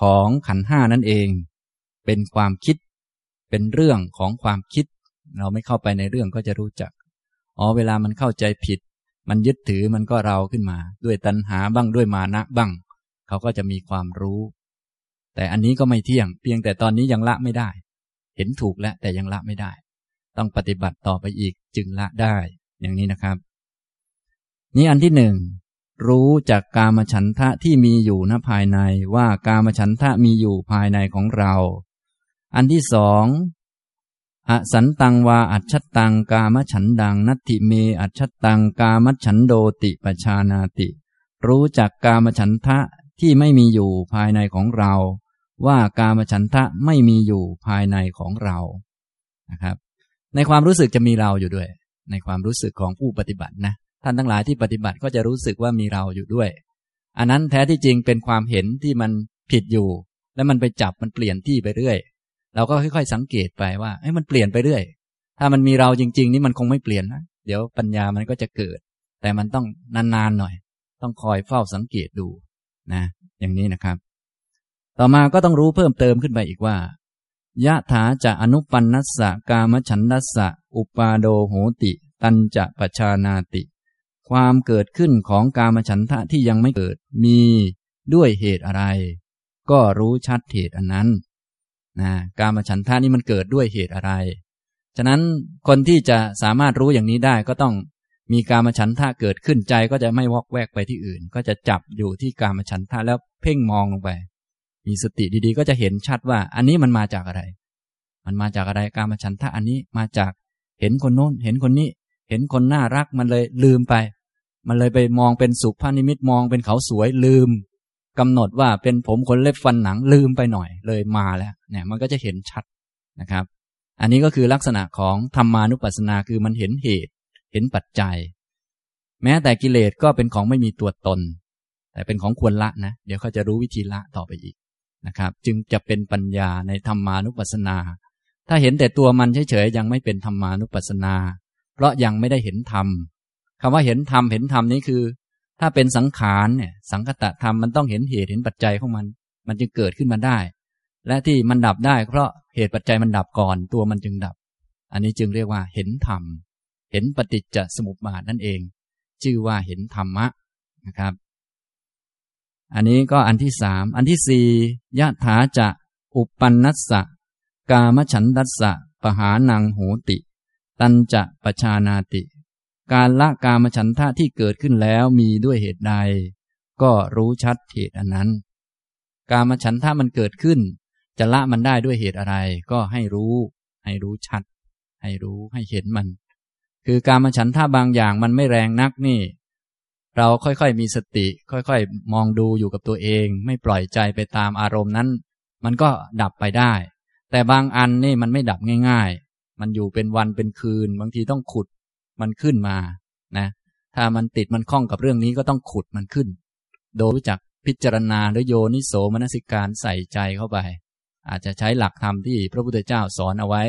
ของขันห้านั่นเอง เป็นความคิด เป็นเรื่องของความคิด เราไม่เข้าไปในเรื่องก็จะรู้จัก อ๋อเวลามันเข้าใจผิด มันยึดถือมันก็เราขึ้นมา ด้วยตัณหาบ้างด้วยมานะบ้าง เขาก็จะมีความรู้ แต่อันนี้ก็ไม่เที่ยง เพียงแต่ตอนนี้ยังละไม่ได้ เห็นถูกแล้วแต่ยังละไม่ได้ ต้องปฏิบัติต่อไปอีกจึงละได้ อย่างนี้นะครับ นี่อันที่หนึ่งรู้จากกามฉันทะที่มีอยู่ณภายในว่ากามฉันทะมีอยู่ภายในของเรา อันที่สองอสันตังวาอัจฉตังกามฉันดัง นัตติเมอัจฉตังกามฉันโดติปชานาติ รู้จักกามฉันทะที่ไม่มีอยู่ภายในของเรา ว่ากามฉันทะไม่มีอยู่ภายในของเรานะครับ ในความรู้สึกจะมีเราอยู่ด้วย ในความรู้สึกของผู้ปฏิบัตินะท่านทั้งหลายที่ปฏิบัติก็จะรู้สึกว่ามีเราอยู่ด้วย อันนั้นแท้ที่จริงเป็นความเห็นที่มันผิดอยู่ แล้วมันไปจับมันเปลี่ยนที่ไปเรื่อย เราก็ค่อยๆสังเกตไปว่าเอ้มันเปลี่ยนไปเรื่อย ถ้ามันมีเราจริง ๆ นี่มันคงไม่เปลี่ยนนะเดี๋ยวปัญญามันก็จะเกิด แต่มันต้องนานๆหน่อย ต้องคอยเฝ้าสังเกตดูนะ อย่างนี้นะครับ ต่อมาก็ต้องรู้เพิ่มเติมขึ้นไปอีกว่ายะถาจะอนุปันนัสสะกามฉันดัสสะ อุปาโดโหติ ตันจะปชานาติ ความเกิดขึ้นของกามฉันทะที่ยังไม่เกิดมีด้วยเหตุอะไร ก็รู้ชัดเหตุอันนั้น นะการมาฉันทะนี่มันเกิดด้วยเหตุอะไร ฉะนั้นคนที่จะสามารถรู้อย่างนี้ได้ก็ต้องมีการมาฉันทะเกิดขึ้นใจก็จะไม่วอกแวกไปที่อื่น ก็จะจับอยู่ที่การมาฉันทะแล้วเพ่งมองลงไป มีสติดีๆ ก็จะเห็นชัดว่า อันนี้มันมาจากอะไร มันมาจากอะไรการมาฉันทะอันนี้มาจากเห็นคนโน้น เห็นคนนี้ เห็นคนน่ารักมันเลยลืมไป มันเลยไปมองเป็นสุภานิมิตมองเป็นเขาสวยลืม กำหนดว่าเป็นผมคนเล็บฟันหนังลืมไปหน่อยเลยมาแล้วเนี่ยมันก็จะเห็นชัดนะครับ อันนี้ก็คือลักษณะของธรรมานุปัสสนาคือมันเห็นเหตุ เห็นปัจจัย แม้แต่กิเลสก็เป็นของไม่มีตัวตน แต่เป็นของควรละนะ เดี๋ยวเขาจะรู้วิธีละต่อไปอีกนะครับ จึงจะเป็นปัญญาในธรรมานุปัสสนา ถ้าเห็นแต่ตัวมันเฉยๆยังไม่เป็นธรรมานุปัสสนา เพราะยังไม่ได้เห็นธรรมคำว่าเห็นธรรมเห็นธรรมนี้คือ ถ้าเป็นสังขารเนี่ยสังคตะธรรมมันต้องเห็นเหตุเห็นปัจจัยของมัน มันจึงเกิดขึ้นมาได้ และที่มันดับได้เพราะเหตุปัจจัยมันดับก่อนตัวมันจึงดับ อันนี้จึงเรียกว่าเห็นธรรม เห็นปฏิจจสมุปบาทนั่นเอง ชื่อว่าเห็นธรรมะนะครับ อันนี้ก็อันที่สามอันที่สี่ยะถาจะอุปันนัสสะกามฉันดัสสะปหานังโหติ ตันจะปชานาติ การละกามฉันทะที่เกิดขึ้นแล้วมีด้วยเหตุใด ก็รู้ชัดเหตุอันนั้น กามฉันทะมันเกิดขึ้น จะละมันได้ด้วยเหตุอะไร ก็ให้รู้ ให้รู้ชัด ให้รู้ให้เห็นมัน คือการมฉันทะบางอย่างมันไม่แรงนักนี่ เราค่อยๆมีสติ ค่อยๆ มองดูอยู่กับตัวเอง ไม่ปล่อยใจไปตามอารมณ์นั้น มันก็ดับไปได้ แต่บางอันนี่มันไม่ดับง่าย ๆ มันอยู่เป็นวันเป็นคืน บางทีต้องขุด มันขึ้นมานะถ้ามันติดมันคล้องกับเรื่องนี้ก็ต้องขุดมันขึ้น โดยรู้จักพิจารณาหรือโยนิโสมนสิการใส่ใจเข้าไป อาจจะใช้หลักธรรมที่พระพุทธเจ้าสอนเอาไว้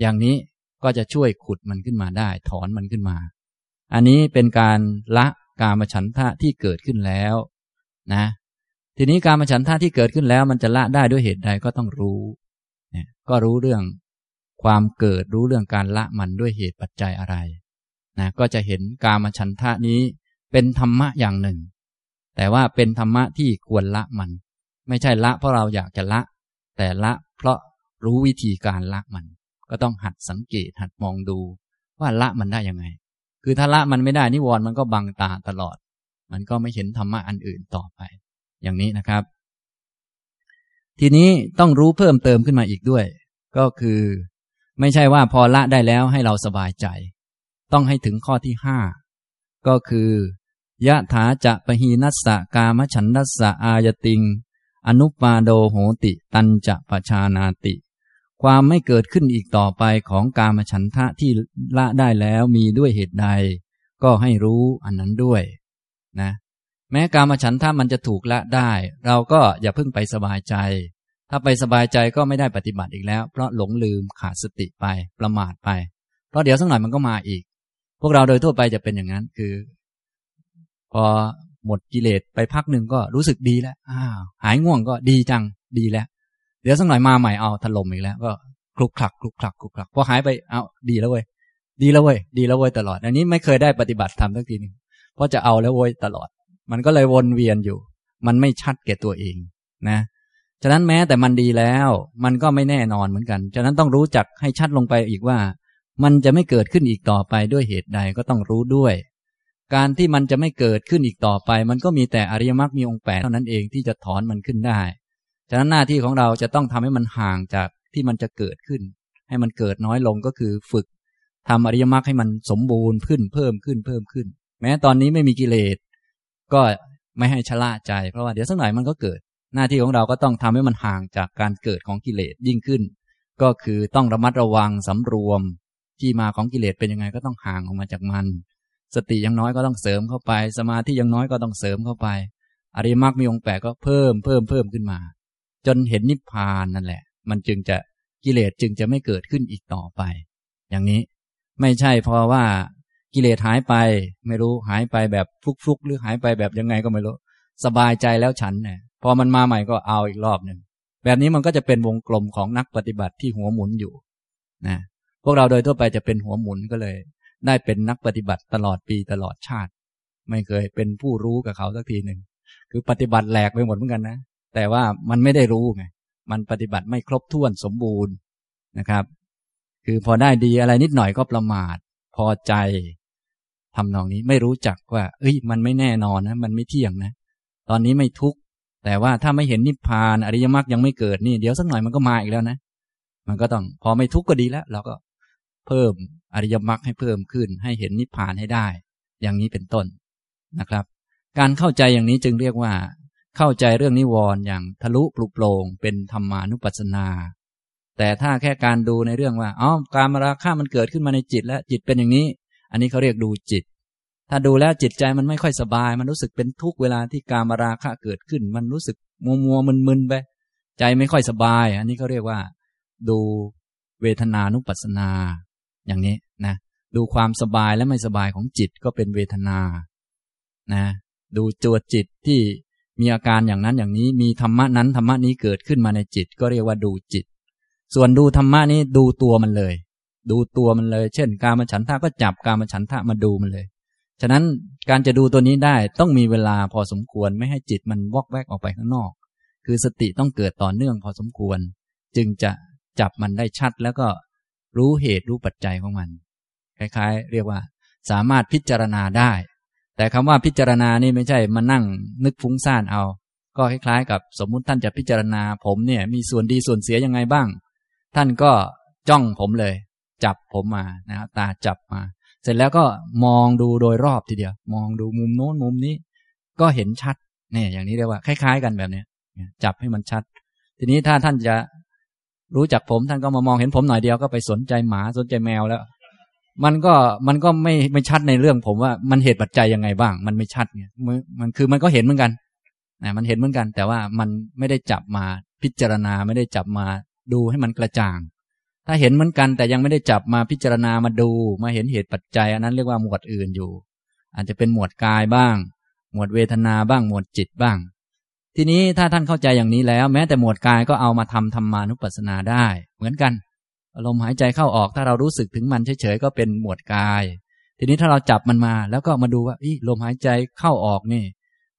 อย่างนี้ก็จะช่วยขุดมันขึ้นมาได้ ถอนมันขึ้นมา อันนี้เป็นการละกามฉันทะที่เกิดขึ้นแล้วนะ ทีนี้การมฉันทะที่เกิดขึ้นแล้ว มันจะละได้ด้วยเหตุใดก็ต้องรู้เนี่ยก็รู้เรื่องความเกิดรู้เรื่องการละมันด้วยเหตุปัจจัยอะไร นะก็จะเห็นกามฉันทะนี้เป็นธรรมะอย่างหนึ่ง แต่ว่าเป็นธรรมะที่ควรละมัน ไม่ใช่ละเพราะเราอยากจะละ แต่ละเพราะรู้วิธีการละมัน ก็ต้องหัดสังเกตหัดมองดูว่าละมันได้ยังไง คือถ้าละมันไม่ได้นิวรณ์มันก็บังตาตลอด มันก็ไม่เห็นธรรมะอันอื่นต่อไป อย่างนี้นะครับ ทีนี้ต้องรู้เพิ่มเติมขึ้นมาอีกด้วย ก็คือ ไม่ใช่ว่าพอละได้แล้วให้เราสบายใจ ต้องให้ถึงข้อที่ห้าก็คือยะถาจะปะหีนัสสะกามฉันนัสสะอายติง อนุปาโดโหติ ตันจะปชานาติ ความไม่เกิดขึ้นอีกต่อไปของกามฉันทะที่ละได้แล้วมีด้วยเหตุใด ก็ให้รู้อันนั้นด้วยนะแม้กามฉันทะมันจะถูกละได้ เราก็อย่าเพิ่งไปสบายใจ ถ้าไปสบายใจก็ไม่ได้ปฏิบัติอีกแล้ว เพราะหลงลืมขาดสติไปประมาทไป เพราะเดี๋ยวสักหน่อยมันก็มาอีก พวกเราโดยทั่วไปจะเป็นอย่างนั้น คือ พอหมดกิเลสไปพักหนึ่งก็รู้สึกดีแล้วอ้าวหายง่วงก็ดีจังดีแล้ว เดี๋ยวสักหน่อยมาใหม่เอาถล่มอีกแล้ว ก็คลุกคลักคลุกคลักคลุกคลักพอหายไปเอาดีแล้วเว้ยดีแล้วเว้ยดีแล้วเว้ยตลอด อันนี้ไม่เคยได้ปฏิบัติทำสักทีหนึ่งเพราะจะเอาแล้วเว้ยตลอด มันก็เลยวนเวียนอยู่ มันไม่ชัดแก่ตัวเองนะฉะนั้นแม้แต่มันดีแล้ว มันก็ไม่แน่นอนเหมือนกัน ฉะนั้นต้องรู้จักให้ชัดลงไปอีกว่า มันจะไม่เกิดขึ้นอีกต่อไปด้วยเหตุใดก็ต้องรู้ด้วย การที่มันจะไม่เกิดขึ้นอีกต่อไป มันก็มีแต่อริยมรรคมีองค์แปดเท่านั้นเองที่จะถอนมันขึ้นได้ ฉะนั้นหน้าที่ของเราจะต้องทำให้มันห่างจากที่มันจะเกิดขึ้น ให้มันเกิดน้อยลงก็คือฝึกทำอริยมรรคให้มันสมบูรณ์ขึ้นเพิ่มขึ้นเพิ่มขึ้น แม้ตอนนี้ไม่มีกิเลสก็ไม่ให้ชะล่าใจ เพราะว่าเดี๋ยวสักหน่อยมันก็เกิด หน้าที่ของเราก็ต้องทำให้มันห่างจากการเกิดของกิเลสยิ่งขึ้น ก็คือต้องระมัดระวังสำรวม ที่มาของกิเลสเป็นยังไงก็ต้องห่างออกมาจากมัน สติยังน้อยก็ต้องเสริมเข้าไป สมาธิยังน้อยก็ต้องเสริมเข้าไป อริมักมีองค์แปดก็เพิ่มเพิ่มเพิ่มขึ้นมา จนเห็นนิพพานนั่นแหละ มันจึงจะกิเลสจึงจะไม่เกิดขึ้นอีกต่อไป อย่างนี้ไม่ใช่เพราะว่ากิเลสหายไป ไม่รู้หายไปแบบฟลุกๆหรือหายไปแบบยังไงก็ไม่รู้ สบายใจแล้วฉันเนี่ยพอมันมาใหม่ก็เอาอีกรอบหนึ่งแบบนี้มันก็จะเป็นวงกลมของนักปฏิบัติที่หัวหมุนอยู่นะ พวกเราโดยทั่วไปจะเป็นหัวหมุนก็เลย ได้เป็นนักปฏิบัติตลอดปีตลอดชาติ ไม่เคยเป็นผู้รู้กับเขาสักทีหนึ่งคือปฏิบัติแหลกไปหมดเหมือนกันนะ แต่ว่ามันไม่ได้รู้ไงมันปฏิบัติไม่ครบถ้วนสมบูรณ์นะครับ คือพอได้ดีอะไรนิดหน่อยก็ประมาท พอใจทำนองนี้ไม่รู้จักว่า เอ้ย มันไม่แน่นอนนะ มันไม่เที่ยงนะ ตอนนี้ไม่ทุกข์แต่ว่าถ้าไม่เห็นนิพพานอริยมรรคยังไม่เกิดนี่เดี๋ยวสักหน่อยมันก็มาอีกแล้วนะ มันก็ต้องพอไม่ทุกข์ก็ดีแล้ว เราก็ เพิ่มอริยมรรคให้เพิ่มขึ้น ให้เห็นนิพพานให้ได้ อย่างนี้เป็นต้นนะครับ การเข้าใจอย่างนี้จึงเรียกว่า เข้าใจเรื่องนิวรณ์อย่างทะลุปลุกโปรงเป็นธรรมานุปัสสนา แต่ถ้าแค่การดูในเรื่องว่าอ๋อการมาราคามันเกิดขึ้นมาในจิตแล้วจิตเป็นอย่างนี้ อันนี้เขาเรียกดูจิต ถ้าดูแล้วจิตใจมันไม่ค่อยสบาย มันรู้สึกเป็นทุกเวลาที่การมาราคะเกิดขึ้น มันรู้สึกมัวมัวมึนมึนไปใจไม่ค่อยสบาย อันนี้เขาเรียกว่า ดูเวทนานุปัสสนา อย่างนี้นะดูความสบายและไม่สบายของจิตก็เป็นเวทนานะดูจวดจิตที่มีอาการอย่างนั้นอย่างนี้มีธรรมะนั้นธรรมะนี้เกิดขึ้นมาในจิต ก็เรียกว่าดูจิต ส่วนดูธรรมะนี้ดูตัวมันเลย ดูตัวมันเลย เช่น การมาฉันทะก็จับการมาฉันทะมาดูมันเลย ฉะนั้นการจะดูตัวนี้ได้ต้องมีเวลาพอสมควรไม่ให้จิตมันวอกแวกออกไปข้างนอก คือสติต้องเกิดต่อเนื่องพอสมควร จึงจะจับมันได้ชัดแล้วก็ รู้เหตุรู้ปัจจัยของมัน คล้ายๆ เรียกว่า สามารถพิจารณาได้ แต่คำว่าพิจารณานี่ไม่ใช่มานั่งนึกฟุ้งซ่านเอา ก็คล้ายๆ กับสมมุติท่านจะพิจารณา ผมเนี่ยมีส่วนดีส่วนเสียยังไงบ้าง ท่านก็จ้องผมเลย จับผมมานะครับตาจับมา เสร็จแล้วก็มองดูโดยรอบทีเดียว มองดูมุมโน้นมุมนี้ ก็เห็นชัดเนี่ยอย่างนี้เรียกว่า คล้าย ๆ กันแบบนี้จับให้มันชัด ทีนี้ถ้าท่านจะ รู้จักผมท่านก็มามองเห็นผมหน่อยเดียวก็ไปสนใจหมาสนใจแมวแล้ว มันก็มันก็ไม่ไม่ชัดในเรื่องผมว่ามันเหตุปัจจัยยังไงบ้าง มันไม่ชัดเนี่ยมันคือมันก็เห็นเหมือนกันนะมันเห็นเหมือนกัน แต่ว่ามันไม่ได้จับมาพิจารณาไม่ได้จับมาดูให้มันกระจ่าง ถ้าเห็นเหมือนกัน แต่ยังไม่ได้จับมาพิจารณามาดู มาเห็นเหตุปัจจัย อันนั้นเรียกว่าหมวดอื่นอยู่ อาจจะเป็นหมวดกายบ้าง หมวดเวทนาบ้างหมวดจิตบ้าง ทีนี้ถ้าท่านเข้าใจอย่างนี้แล้ว แม้แต่หมวดกายก็เอามาทำธรรมานุปัสสนาได้ เหมือนกันลมหายใจเข้าออกถ้าเรารู้สึกถึงมันเฉยๆก็เป็นหมวดกาย ทีนี้ถ้าเราจับมันมาแล้วก็มาดูว่าอีลมหายใจเข้าออกนี่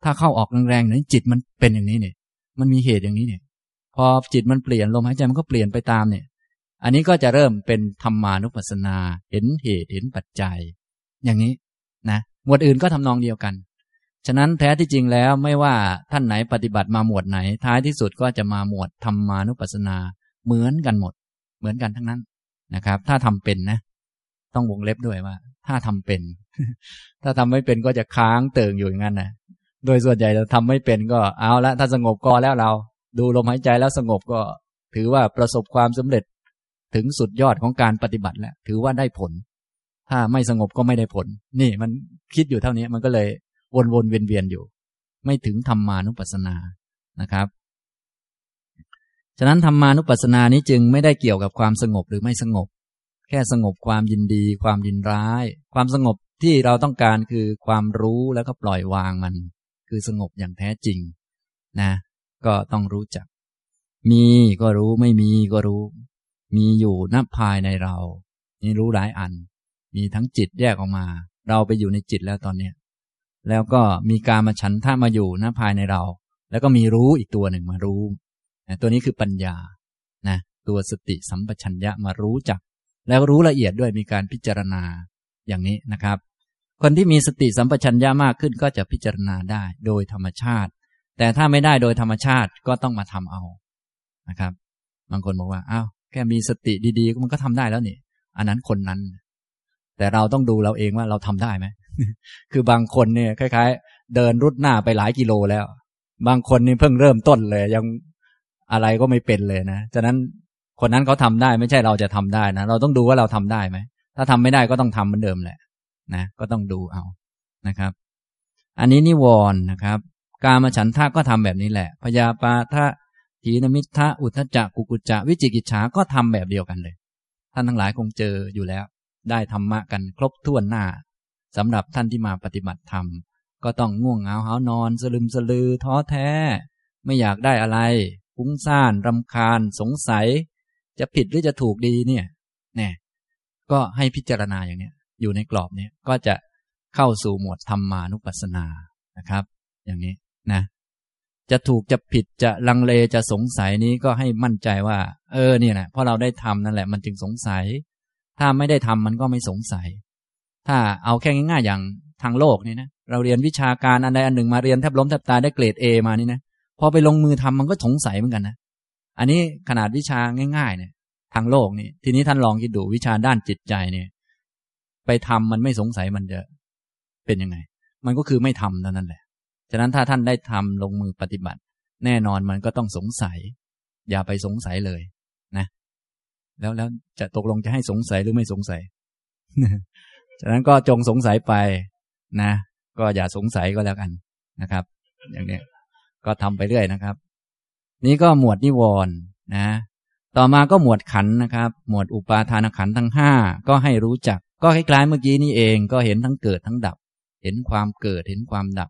ถ้าเข้าออกแรงๆนี่จิตมันเป็นอย่างนี้เนี่ยมันมีเหตุอย่างนี้เนี่ยพอจิตมันเปลี่ยนลมหายใจมันก็เปลี่ยนไปตามเนี่ย อันนี้ก็จะเริ่มเป็นธรรมานุปัสสนา เห็นเหตุเห็นปัจจัย อย่างนี้นะหมวดอื่นก็ทำนองเดียวกัน ฉะนั้นแท้ที่จริงแล้วไม่ว่าท่านไหนปฏิบัติมาหมวดไหน ท้ายที่สุดก็จะมาหมวดธรรมานุปัสสนา เหมือนกันหมด เหมือนกันทั้งนั้นนะครับ ถ้าทำเป็นนะ ต้องวงเล็บด้วยว่า ถ้าทำเป็น ถ้าทำไม่เป็นก็จะค้างเติ่งอยู่อย่างนั้นนะโดยส่วนใหญ่เราทำไม่เป็นก็เอาละถ้าสงบก็แล้วเรา ดูลมหายใจแล้วสงบก็ ถือว่าประสบความสำเร็จถึงสุดยอดของการปฏิบัติแล้วถือว่าได้ผล ถ้าไม่สงบก็ไม่ได้ผล นี่มันคิดอยู่เท่านี้มันก็เลย วนวนเวียนเวียนอยู่ ไม่ถึงธรรมานุปัสสนานะครับ ฉะนั้นธรรมานุปัสสนานี้จึงไม่ได้เกี่ยวกับความสงบหรือไม่สงบ แค่สงบความยินดี ความยินร้าย ความสงบที่เราต้องการคือความรู้แล้วก็ปล่อยวางมัน คือสงบอย่างแท้จริง นะ ก็ต้องรู้จัก มีก็รู้ไม่มีก็รู้ มีอยู่นับภายในเรา นี่รู้หลายอัน มีทั้งจิตแยกออกมา เราไปอยู่ในจิตแล้วตอนเนี้ย แล้วก็มีการมาฉันท่ามาอยู่นับภายในเรา แล้วก็มีรู้อีกตัวหนึ่งมารู้ตัวนี้คือปัญญานะตัวสติสัมปชัญญะมารู้จัก แล้วรู้ละเอียดด้วยมีการพิจารณาอย่างนี้นะครับ คนที่มีสติสัมปชัญญะมากขึ้นก็จะพิจารณาได้โดยธรรมชาติ แต่ถ้าไม่ได้โดยธรรมชาติก็ต้องมาทำเอานะครับ บางคนบอกว่าอ้าวแค่มีสติดีๆมันก็ทำได้แล้วนี่อันนั้นคนนั้น แต่เราต้องดูเราเองว่าเราทำได้ไหม คือบางคนเนี่ยคล้าย ๆ เดินรุดหน้าไปหลายกิโลแล้ว บางคนนี่เพิ่งเริ่มต้นเลย ยังอะไรก็ไม่เป็นเลยนะฉะนั้นคนนั้นเขาทาได้ไม่ใช่เราจะทำได้นะเราต้องดูว่าเราทำได้ไหมถ้าทำไม่ได้ก็ต้องทำเหมือนเดิมแหละ นะ ก็ต้องดูเอานะครับ อันนี้นิวรณ์นะครับ กามฉันทะก็ทำแบบนี้แหละพยาปาทะทีนมิทะอุทจจะกุกุจะวิจิกิจฉาก็ทำแบบเดียวกันเลย ท่านทั้งหลายคงเจออยู่แล้ว ได้ธรรมะกันครบถ้วนหน้า สำหรับท่านที่มาปฏิบัติธรรม ก็ต้องง่วงเหงาหานอน สลึมสลือท้อแท้ ไม่อยากได้อะไรฟุ้งซ่านรำคาญ สงสัย จะผิดหรือจะถูกดีเนี่ยเนี่ยก็ให้พิจารณาอย่างเนี้ยอยู่ในกรอบเนี้ยก็จะเข้าสู่หมวดธรรมานุปัสสนานะครับ อย่างนี้นะ จะถูกจะผิดจะลังเลจะสงสัยนี้ก็ให้มั่นใจว่า เออเนี่ยแหละเพราะเราได้ทำนั่นแหละ มันจึงสงสัย ถ้าไม่ได้ทำมันก็ไม่สงสัย ถ้าเอาแค่ง่ายๆอย่างทางโลกนี่นะเราเรียนวิชาการอันใดอันหนึ่งมาเรียนแทบล้มแทบตายได้เกรดเอมานี่นะพอไปลงมือทำมันก็สงสัยเหมือนกันนะอันนี้ขนาดวิชาง่ายๆเนี่ยทางโลกนี่ทีนี้ท่านลองคิดดูวิชาด้านจิตใจเนี่ย ไปทำมันไม่สงสัยมันจะเป็นยังไง มันก็คือไม่ทำเท่านั้นแหละฉะนั้นถ้าท่านได้ทำลงมือปฏิบัติ แน่นอนมันก็ต้องสงสัย อย่าไปสงสัยเลยนะ แล้วแล้วจะตกลงจะให้สงสัยหรือไม่สงสัย ฉะนั้นก็จงสงสัยไปนะ ก็อย่าสงสัยก็แล้วกันนะครับ อย่างนี้ก็ทำไปเรื่อยนะครับ นี้ก็หมวดนิวรณ์นะ ต่อมาก็หมวดขันนะครับ หมวดอุปาทานขันทั้งห้าก็ให้รู้จัก ก็คล้ายๆเมื่อกี้นี่เองก็เห็นทั้งเกิดทั้งดับ เห็นความเกิดเห็นความดับ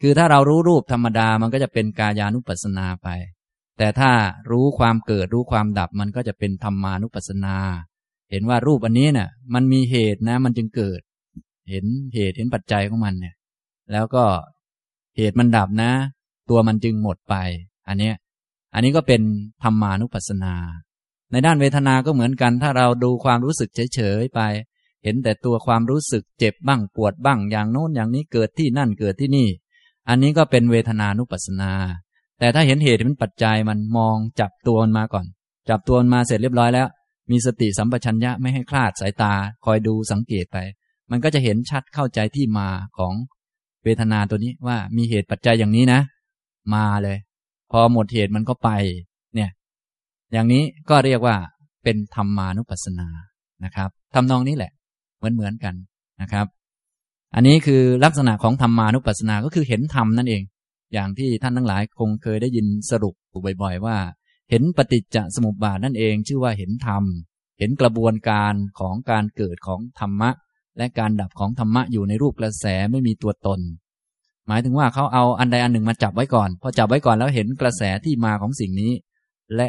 คือถ้าเรารู้รูปธรรมดามันก็จะเป็นกายานุปัสสนาไป แต่ถ้ารู้ความเกิดรู้ความดับมันก็จะเป็นธรรมานุปัสสนา เห็นว่ารูปอันนี้เนะ่ะ มันมีเหตุนะ มันจึงเกิด เห็นเหตุเห็นปัจจัยของมันเนี่ย แล้วก็เหตุมันดับนะ ตัวมันจึงหมดไป อันนี้อันนี้ก็เป็นธรรมานุปัสสนา ในด้านเวทนา ก็เหมือนกัน ถ้าเราดูความรู้สึกเฉยๆไป เห็นแต่ตัวความรู้สึกเจ็บบ้างปวดบ้างอย่างโน้นอย่างนี้เกิดที่นั่นเกิดที่นี่ อันนี้ก็เป็นเวทนานุปัสสนา แต่ถ้าเห็นเหตุเป็นปัจจัยมันมองจับตัวมันมาก่อน จับตัวมันมาเสร็จเรียบร้อยแล้ว มีสติสัมปชัญญะไม่ให้คลาดสายตา คอยดูสังเกตไป มันก็จะเห็นชัดเข้าใจที่มาของเวทนาตัวนี้ว่ามีเหตุปัจจัยอย่างนี้นะ มาเลย พอหมดเหตุมันก็ไป เนี่ย อย่างนี้ก็เรียกว่าเป็นธรรมานุปัสสนานะครับทำนองนี้แหละ เหมือนเหมือนกันนะครับ อันนี้คือลักษณะของธรรมานุปัสสนาก็คือเห็นธรรมนั่นเอง อย่างที่ท่านทั้งหลายคงเคยได้ยินสรุปบ่อย ๆ ว่า เห็นปฏิจจสมุปบาทนั่นเอง ชื่อว่าเห็นธรรม เห็นกระบวนการของการเกิดของธรรมะ และการดับของธรรมะอยู่ในรูปกระแสไม่มีตัวตน หมายถึงว่าเขาเอาอันใดอันหนึ่งมาจับไว้ก่อน พอจับไว้ก่อนแล้วเห็นกระแสที่มาของสิ่งนี้ และ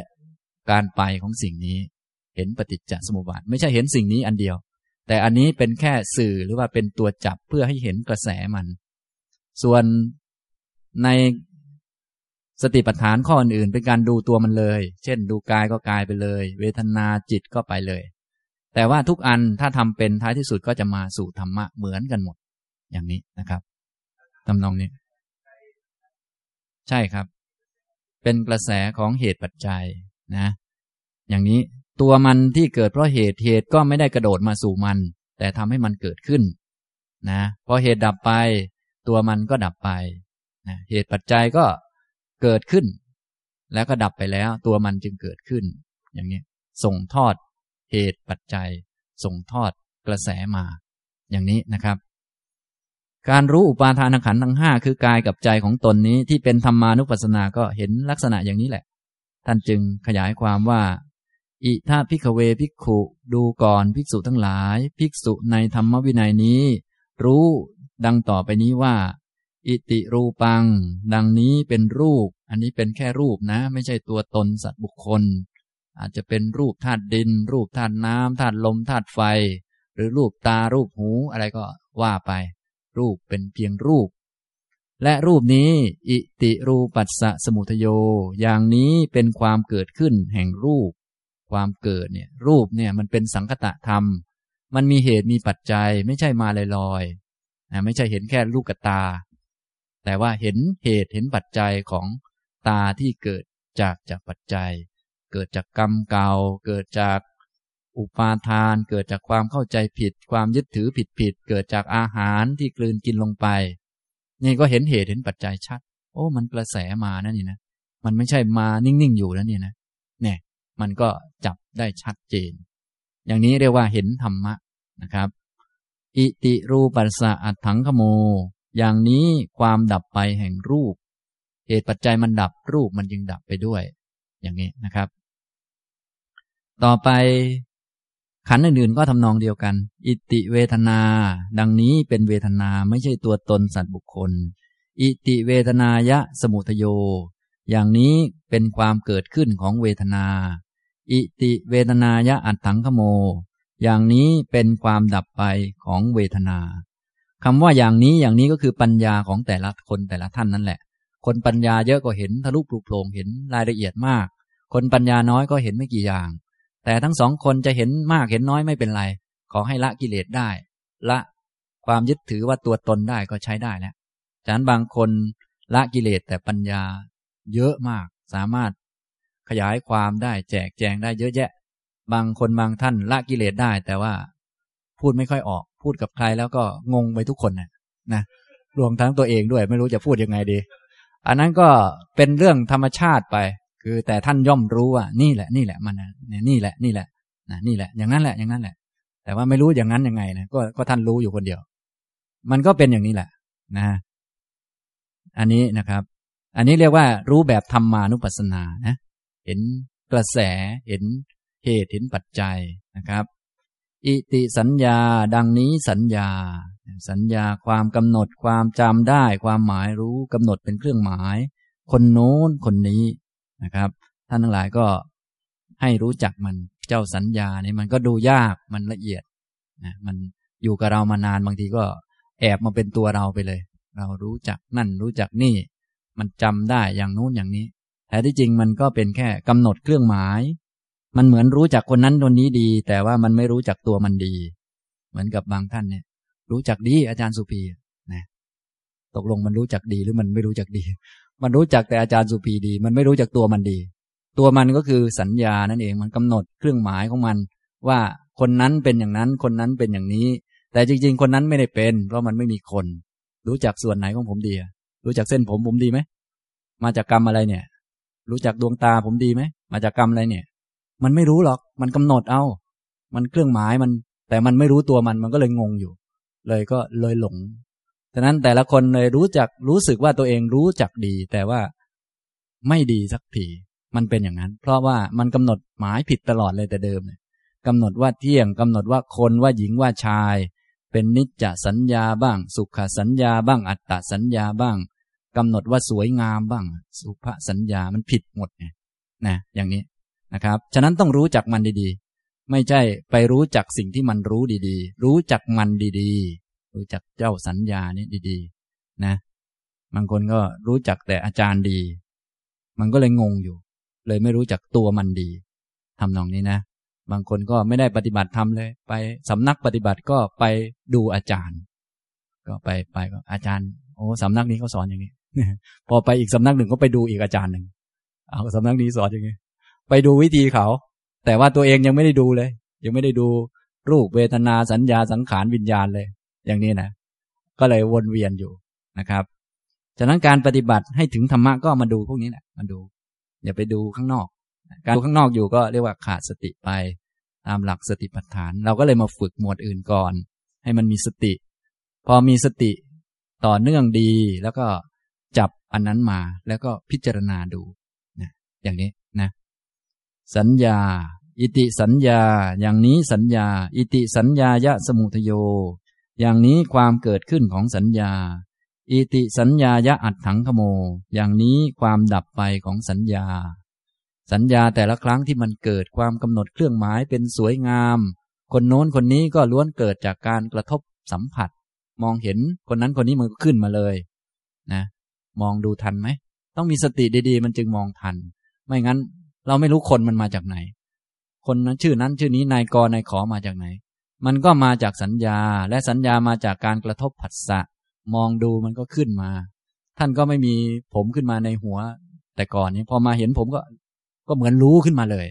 การไปของสิ่งนี้ เห็นปฏิจจสมุปบาท ไม่ใช่เห็นสิ่งนี้อันเดียว แต่อันนี้เป็นแค่สื่อหรือว่าเป็นตัวจับเพื่อให้เห็นกระแสมัน ส่วนใน สติปัฏฐานข้ออื่นเป็นการดูตัวมันเลย เช่น ดูกายก็กายไปเลย เวทนาจิตก็ไปเลย แต่ว่าทุกอันถ้าทำเป็นท้ายที่สุดก็จะมาสู่ธรรมะเหมือนกันหมด อย่างนี้นะครับทำนองนี้ ใช่ครับ เป็นกระแสของเหตุปัจจัยนะ อย่างนี้ตัวมันที่เกิดเพราะเหตุเหตุก็ไม่ได้กระโดดมาสู่มัน แต่ทำให้มันเกิดขึ้น นะพอเหตุดับไป ตัวมันก็ดับไปนะเหตุปัจจัยก็ เกิดขึ้น แล้วก็ดับไปแล้ว ตัวมันจึงเกิดขึ้น อย่างนี้ส่งทอดเหตุปัจจัย ส่งทอดกระแสมา อย่างนี้นะครับ การรู้อุปาทานขันธ์ทั้งห้าคือกายกับใจของตนนี้ที่เป็นธรรมานุปัสสนาก็เห็นลักษณะอย่างนี้แหละ ท่านจึงขยายความว่า อิทาพิกเวพิกขุดูก่อนภิกษุทั้งหลาย ภิกษุในธรรมวินัยนี้ รู้ดังต่อไปนี้ว่า อิติรูปัง ดังนี้เป็นรูป อันนี้เป็นแค่รูปนะ ไม่ใช่ตัวตนสัตว์บุคคล อาจจะเป็นรูปธาตุดิน รูปธาตุน้ำธาตุลมธาตุไฟ หรือรูปตารูปหูอะไรก็ว่าไป รูปเป็นเพียงรูป และรูปนี้ อิติรูปัสสะสมุทโย อย่างนี้เป็นความเกิดขึ้นแห่งรูป ความเกิดเนี่ยรูปเนี่ยมันเป็นสังคตะธรรม มันมีเหตุมีปัจจัยไม่ใช่มาลอยๆนะไม่ใช่เห็นแค่ลูกตา แต่ว่าเห็นเหตุเห็นปัจจัยของตาที่เกิดจากจากปัจจัย เกิดจากกรรมเก่า เกิดจากอุปาทาน เกิดจากความเข้าใจผิด ความยึดถือผิดผิด เกิดจากอาหารที่กลืนกินลงไป นี่ก็เห็นเหตุเห็นปัจจัยชัด โอ้ มันกระแสมานั่นนี่นะ มันไม่ใช่มานิ่งๆอยู่นั่นนี่นะ เนี่ย มันก็จับได้ชัดเจน อย่างนี้เรียกว่าเห็นธรรมะนะครับ อิติรูปัสสะอัตถังขโม อย่างนี้ความดับไปแห่งรูป เหตุปัจจัยมันดับรูปมันจึงดับไปด้วย อย่างนี้นะครับ ต่อไปขันอื่นๆก็ทำนองเดียวกัน อิติเวทนา ดังนี้เป็นเวทนาไม่ใช่ตัวตนสัตว์บุคคล อิติเวทนายะสมุทโย อย่างนี้เป็นความเกิดขึ้นของเวทนา อิติเวทนายะอัตถังขโม อย่างนี้เป็นความดับไปของเวทนา คำว่าอย่างนี้อย่างนี้ก็คือปัญญาของแต่ละคนแต่ละท่านนั่นแหละ คนปัญญาเยอะก็เห็นทะลุปลุกโผล่เห็นรายละเอียดมาก คนปัญญาน้อยก็เห็นไม่กี่อย่าง แต่ทั้งสองคนจะเห็นมากเห็นน้อยไม่เป็นไร ขอให้ละกิเลสได้ ละความยึดถือว่าตัวตนได้ก็ใช้ได้แล้วฉะนั้นบางคนละกิเลสแต่ปัญญาเยอะมาก สามารถขยายความได้แจกแจงได้เยอะแยะ บางคนบางท่านละกิเลสได้แต่ว่า พูดไม่ค่อยออก พูดกับใครแล้วก็งงไปทุกคนนะนะรวมทั้งตัวเองด้วย ไม่รู้จะพูดยังไงดี อันนั้นก็เป็นเรื่องธรรมชาติไป คือแต่ท่านย่อมรู้ว่า นี่แหละ นี่แหละมันนะนี่แหละนี่แหละนะนี่แหละ อย่างนั้นแหละอย่างนั้นแหละ แต่ว่าไม่รู้อย่างนั้นยังไงนะก็ก็ท่านรู้อยู่คนเดียว มันก็เป็นอย่างนี้แหละ นะ อันนี้นะครับ อันนี้เรียกว่ารู้แบบธรรมานุปัสสนานะ เห็นกระแสเห็นเหตุเห็นปัจจัยนะครับ อิติสัญญา ดังนี้สัญญา สัญญาความกำหนดความจำได้ ความหมายรู้กำหนดเป็นเครื่องหมาย คนโน้นคนนี้นะครับ ท่านทั้งหลายก็ให้รู้จักมันเจ้าสัญญานี่มันก็ดูยากมันละเอียดนะมันอยู่กับเรามานานบางทีก็แอบมาเป็นตัวเราไปเลย เรารู้จักนั่นรู้จักนี่ มันจำได้อย่างนู้นอย่างนี้แต่ที่จริงมันก็เป็นแค่กำหนดเครื่องหมาย มันเหมือนรู้จักคนนั้นคนนี้ดี แต่ว่ามันไม่รู้จักตัวมันดี เหมือนกับบางท่านเนี่ย รู้จักดีอาจารย์สุภีนะตกลงมันรู้จักดีหรือมันไม่รู้จักดี มันรู้จักแต่อาจารย์สุภีดี มันไม่รู้จักตัวมันดี ตัวมันก็คือสัญญานั่นเองมันกำหนดเครื่องหมายของมัน ว่าคนนั้นเป็นอย่างนั้น คนนั้นเป็นอย่างนี้ แต่จริง ๆ คนนั้นไม่ได้เป็น เพราะมันไม่มีคน รู้จักส่วนไหนของผมดีรู้จักเส้นผมผมดีไหมมาจากกรรมอะไรเนี่ย รู้จักดวงตาผมดีไหมมาจากกรรมอะไรเนี่ย มันไม่รู้หรอก มันกำหนดเอา มันเครื่องหมายมัน แต่มันไม่รู้ตัวมันมันก็เลยงงอยู่ เลยก็เลยหลงฉะนั้นแต่ละคนเลยรู้จักรู้สึกว่าตัวเองรู้จักดี แต่ว่าไม่ดีสักทีมันเป็นอย่างนั้น เพราะว่ามันกำหนดหมายผิดตลอดเลยแต่เดิมเลยกำหนดว่าเที่ยงกำหนดว่าคนว่าหญิงว่าชาย เป็นนิจจสัญญาบ้าง สุขสัญญาบ้าง อัตตสัญญาบ้างกำหนดว่าสวยงามบ้าง สุภสัญญามันผิดหมดไงนะอย่างนี้ นะครับ ฉะนั้นต้องรู้จักมันดีๆ ไม่ใช่ไปรู้จักสิ่งที่มันรู้ดีๆ รู้จักมันดีๆ รู้จักเจ้าสัญญานี่ดีๆ นะ บางคนก็รู้จักแต่อาจารย์ดี มันก็เลยงงอยู่ เลยไม่รู้จักตัวมันดีทำนองนี้นะ บางคนก็ไม่ได้ปฏิบัติทำเลย ไปสำนักปฏิบัติก็ไปดูอาจารย์ ก็ไปไปก็อาจารย์โอ้สำนักนี้เขาสอนอย่างนี้พอไปอีกสำนักหนึ่งก็ไปดูอีกอาจารย์หนึ่งเอาสำนักนี้สอนอย่างนี้ ไปดูวิธีเขา แต่ว่าตัวเองยังไม่ได้ดูเลย ยังไม่ได้ดูรูปเวทนาสัญญาสังขารวิญญาณเลย อย่างนี้นะก็เลยวนเวียนอยู่นะครับฉะนั้นการปฏิบัติให้ถึงธรรมะก็มาดูพวกนี้แหละมาดู อย่าไปดูข้างนอก การดูข้างนอกอยู่ก็เรียกว่าขาดสติไป ตามหลักสติปัฏฐาน เราก็เลยมาฝึกหมวดอื่นก่อน ให้มันมีสติ พอมีสติต่อเนื่องดีแล้วก็จับอันนั้นมาแล้วก็พิจารณาดูนะอย่างนี้ สัญญา อิติสัญญา อย่างนี้สัญญา อิติสัญญายะสมุทโย อย่างนี้ความเกิดขึ้นของสัญญา อิติสัญญายะอัดถังขโม อย่างนี้ความดับไปของสัญญา สัญญาแต่ละครั้งที่มันเกิดความกำหนดเครื่องหมายเป็นสวยงาม คนโน้นคนนี้ก็ล้วนเกิดจากการกระทบสัมผัส มองเห็นคนนั้นคนนี้มันก็ขึ้นมาเลยนะ มองดูทันไหม ต้องมีสติดีๆ มันจึงมองทัน ไม่งั้น เราไม่รู้คนมันมาจากไหน คนนั้นชื่อนั้นชื่อนี้นายกนายขอมาจากไหน มันก็มาจากสัญญา และสัญญามาจากการกระทบผัสสะมองดูมันก็ขึ้นมา ท่านก็ไม่มีผมขึ้นมาในหัว แต่ก่อนนี้พอมาเห็นผมก็ ก็เหมือนรู้ขึ้นมาเลย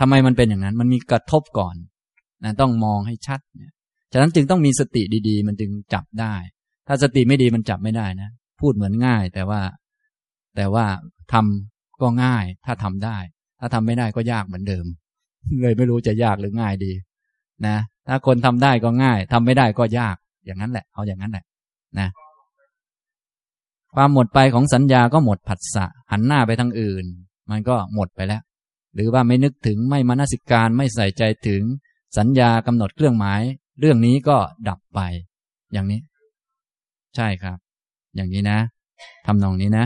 ทำไมมันเป็นอย่างนั้น มันมีกระทบก่อนนะต้องมองให้ชัดเนี่ยฉะนั้นจึงต้องมีสติดี ๆ มันจึงจับได้ ถ้าสติไม่ดีมันจับไม่ได้นะ พูดเหมือนง่ายแต่ว่า แต่ว่าทำก็ง่ายถ้าทำได้ ถ้าทำไม่ได้ก็ยากเหมือนเดิม เลยไม่รู้จะยากหรือง่ายดี นะ ถ้าคนทำได้ก็ง่ายทำไม่ได้ก็ยาก อย่างนั้นแหละ เอาอย่างนั้นแหละ นะ ความหมดไปของสัญญาก็หมดผัสสะ หันหน้าไปทางอื่น มันก็หมดไปแล้ว หรือว่าไม่นึกถึงไม่มานสิการไม่ใส่ใจถึง สัญญากำหนดเครื่องหมาย เรื่องนี้ก็ดับไป อย่างนี้ ใช่ครับ อย่างนี้นะทำนองนี้นะ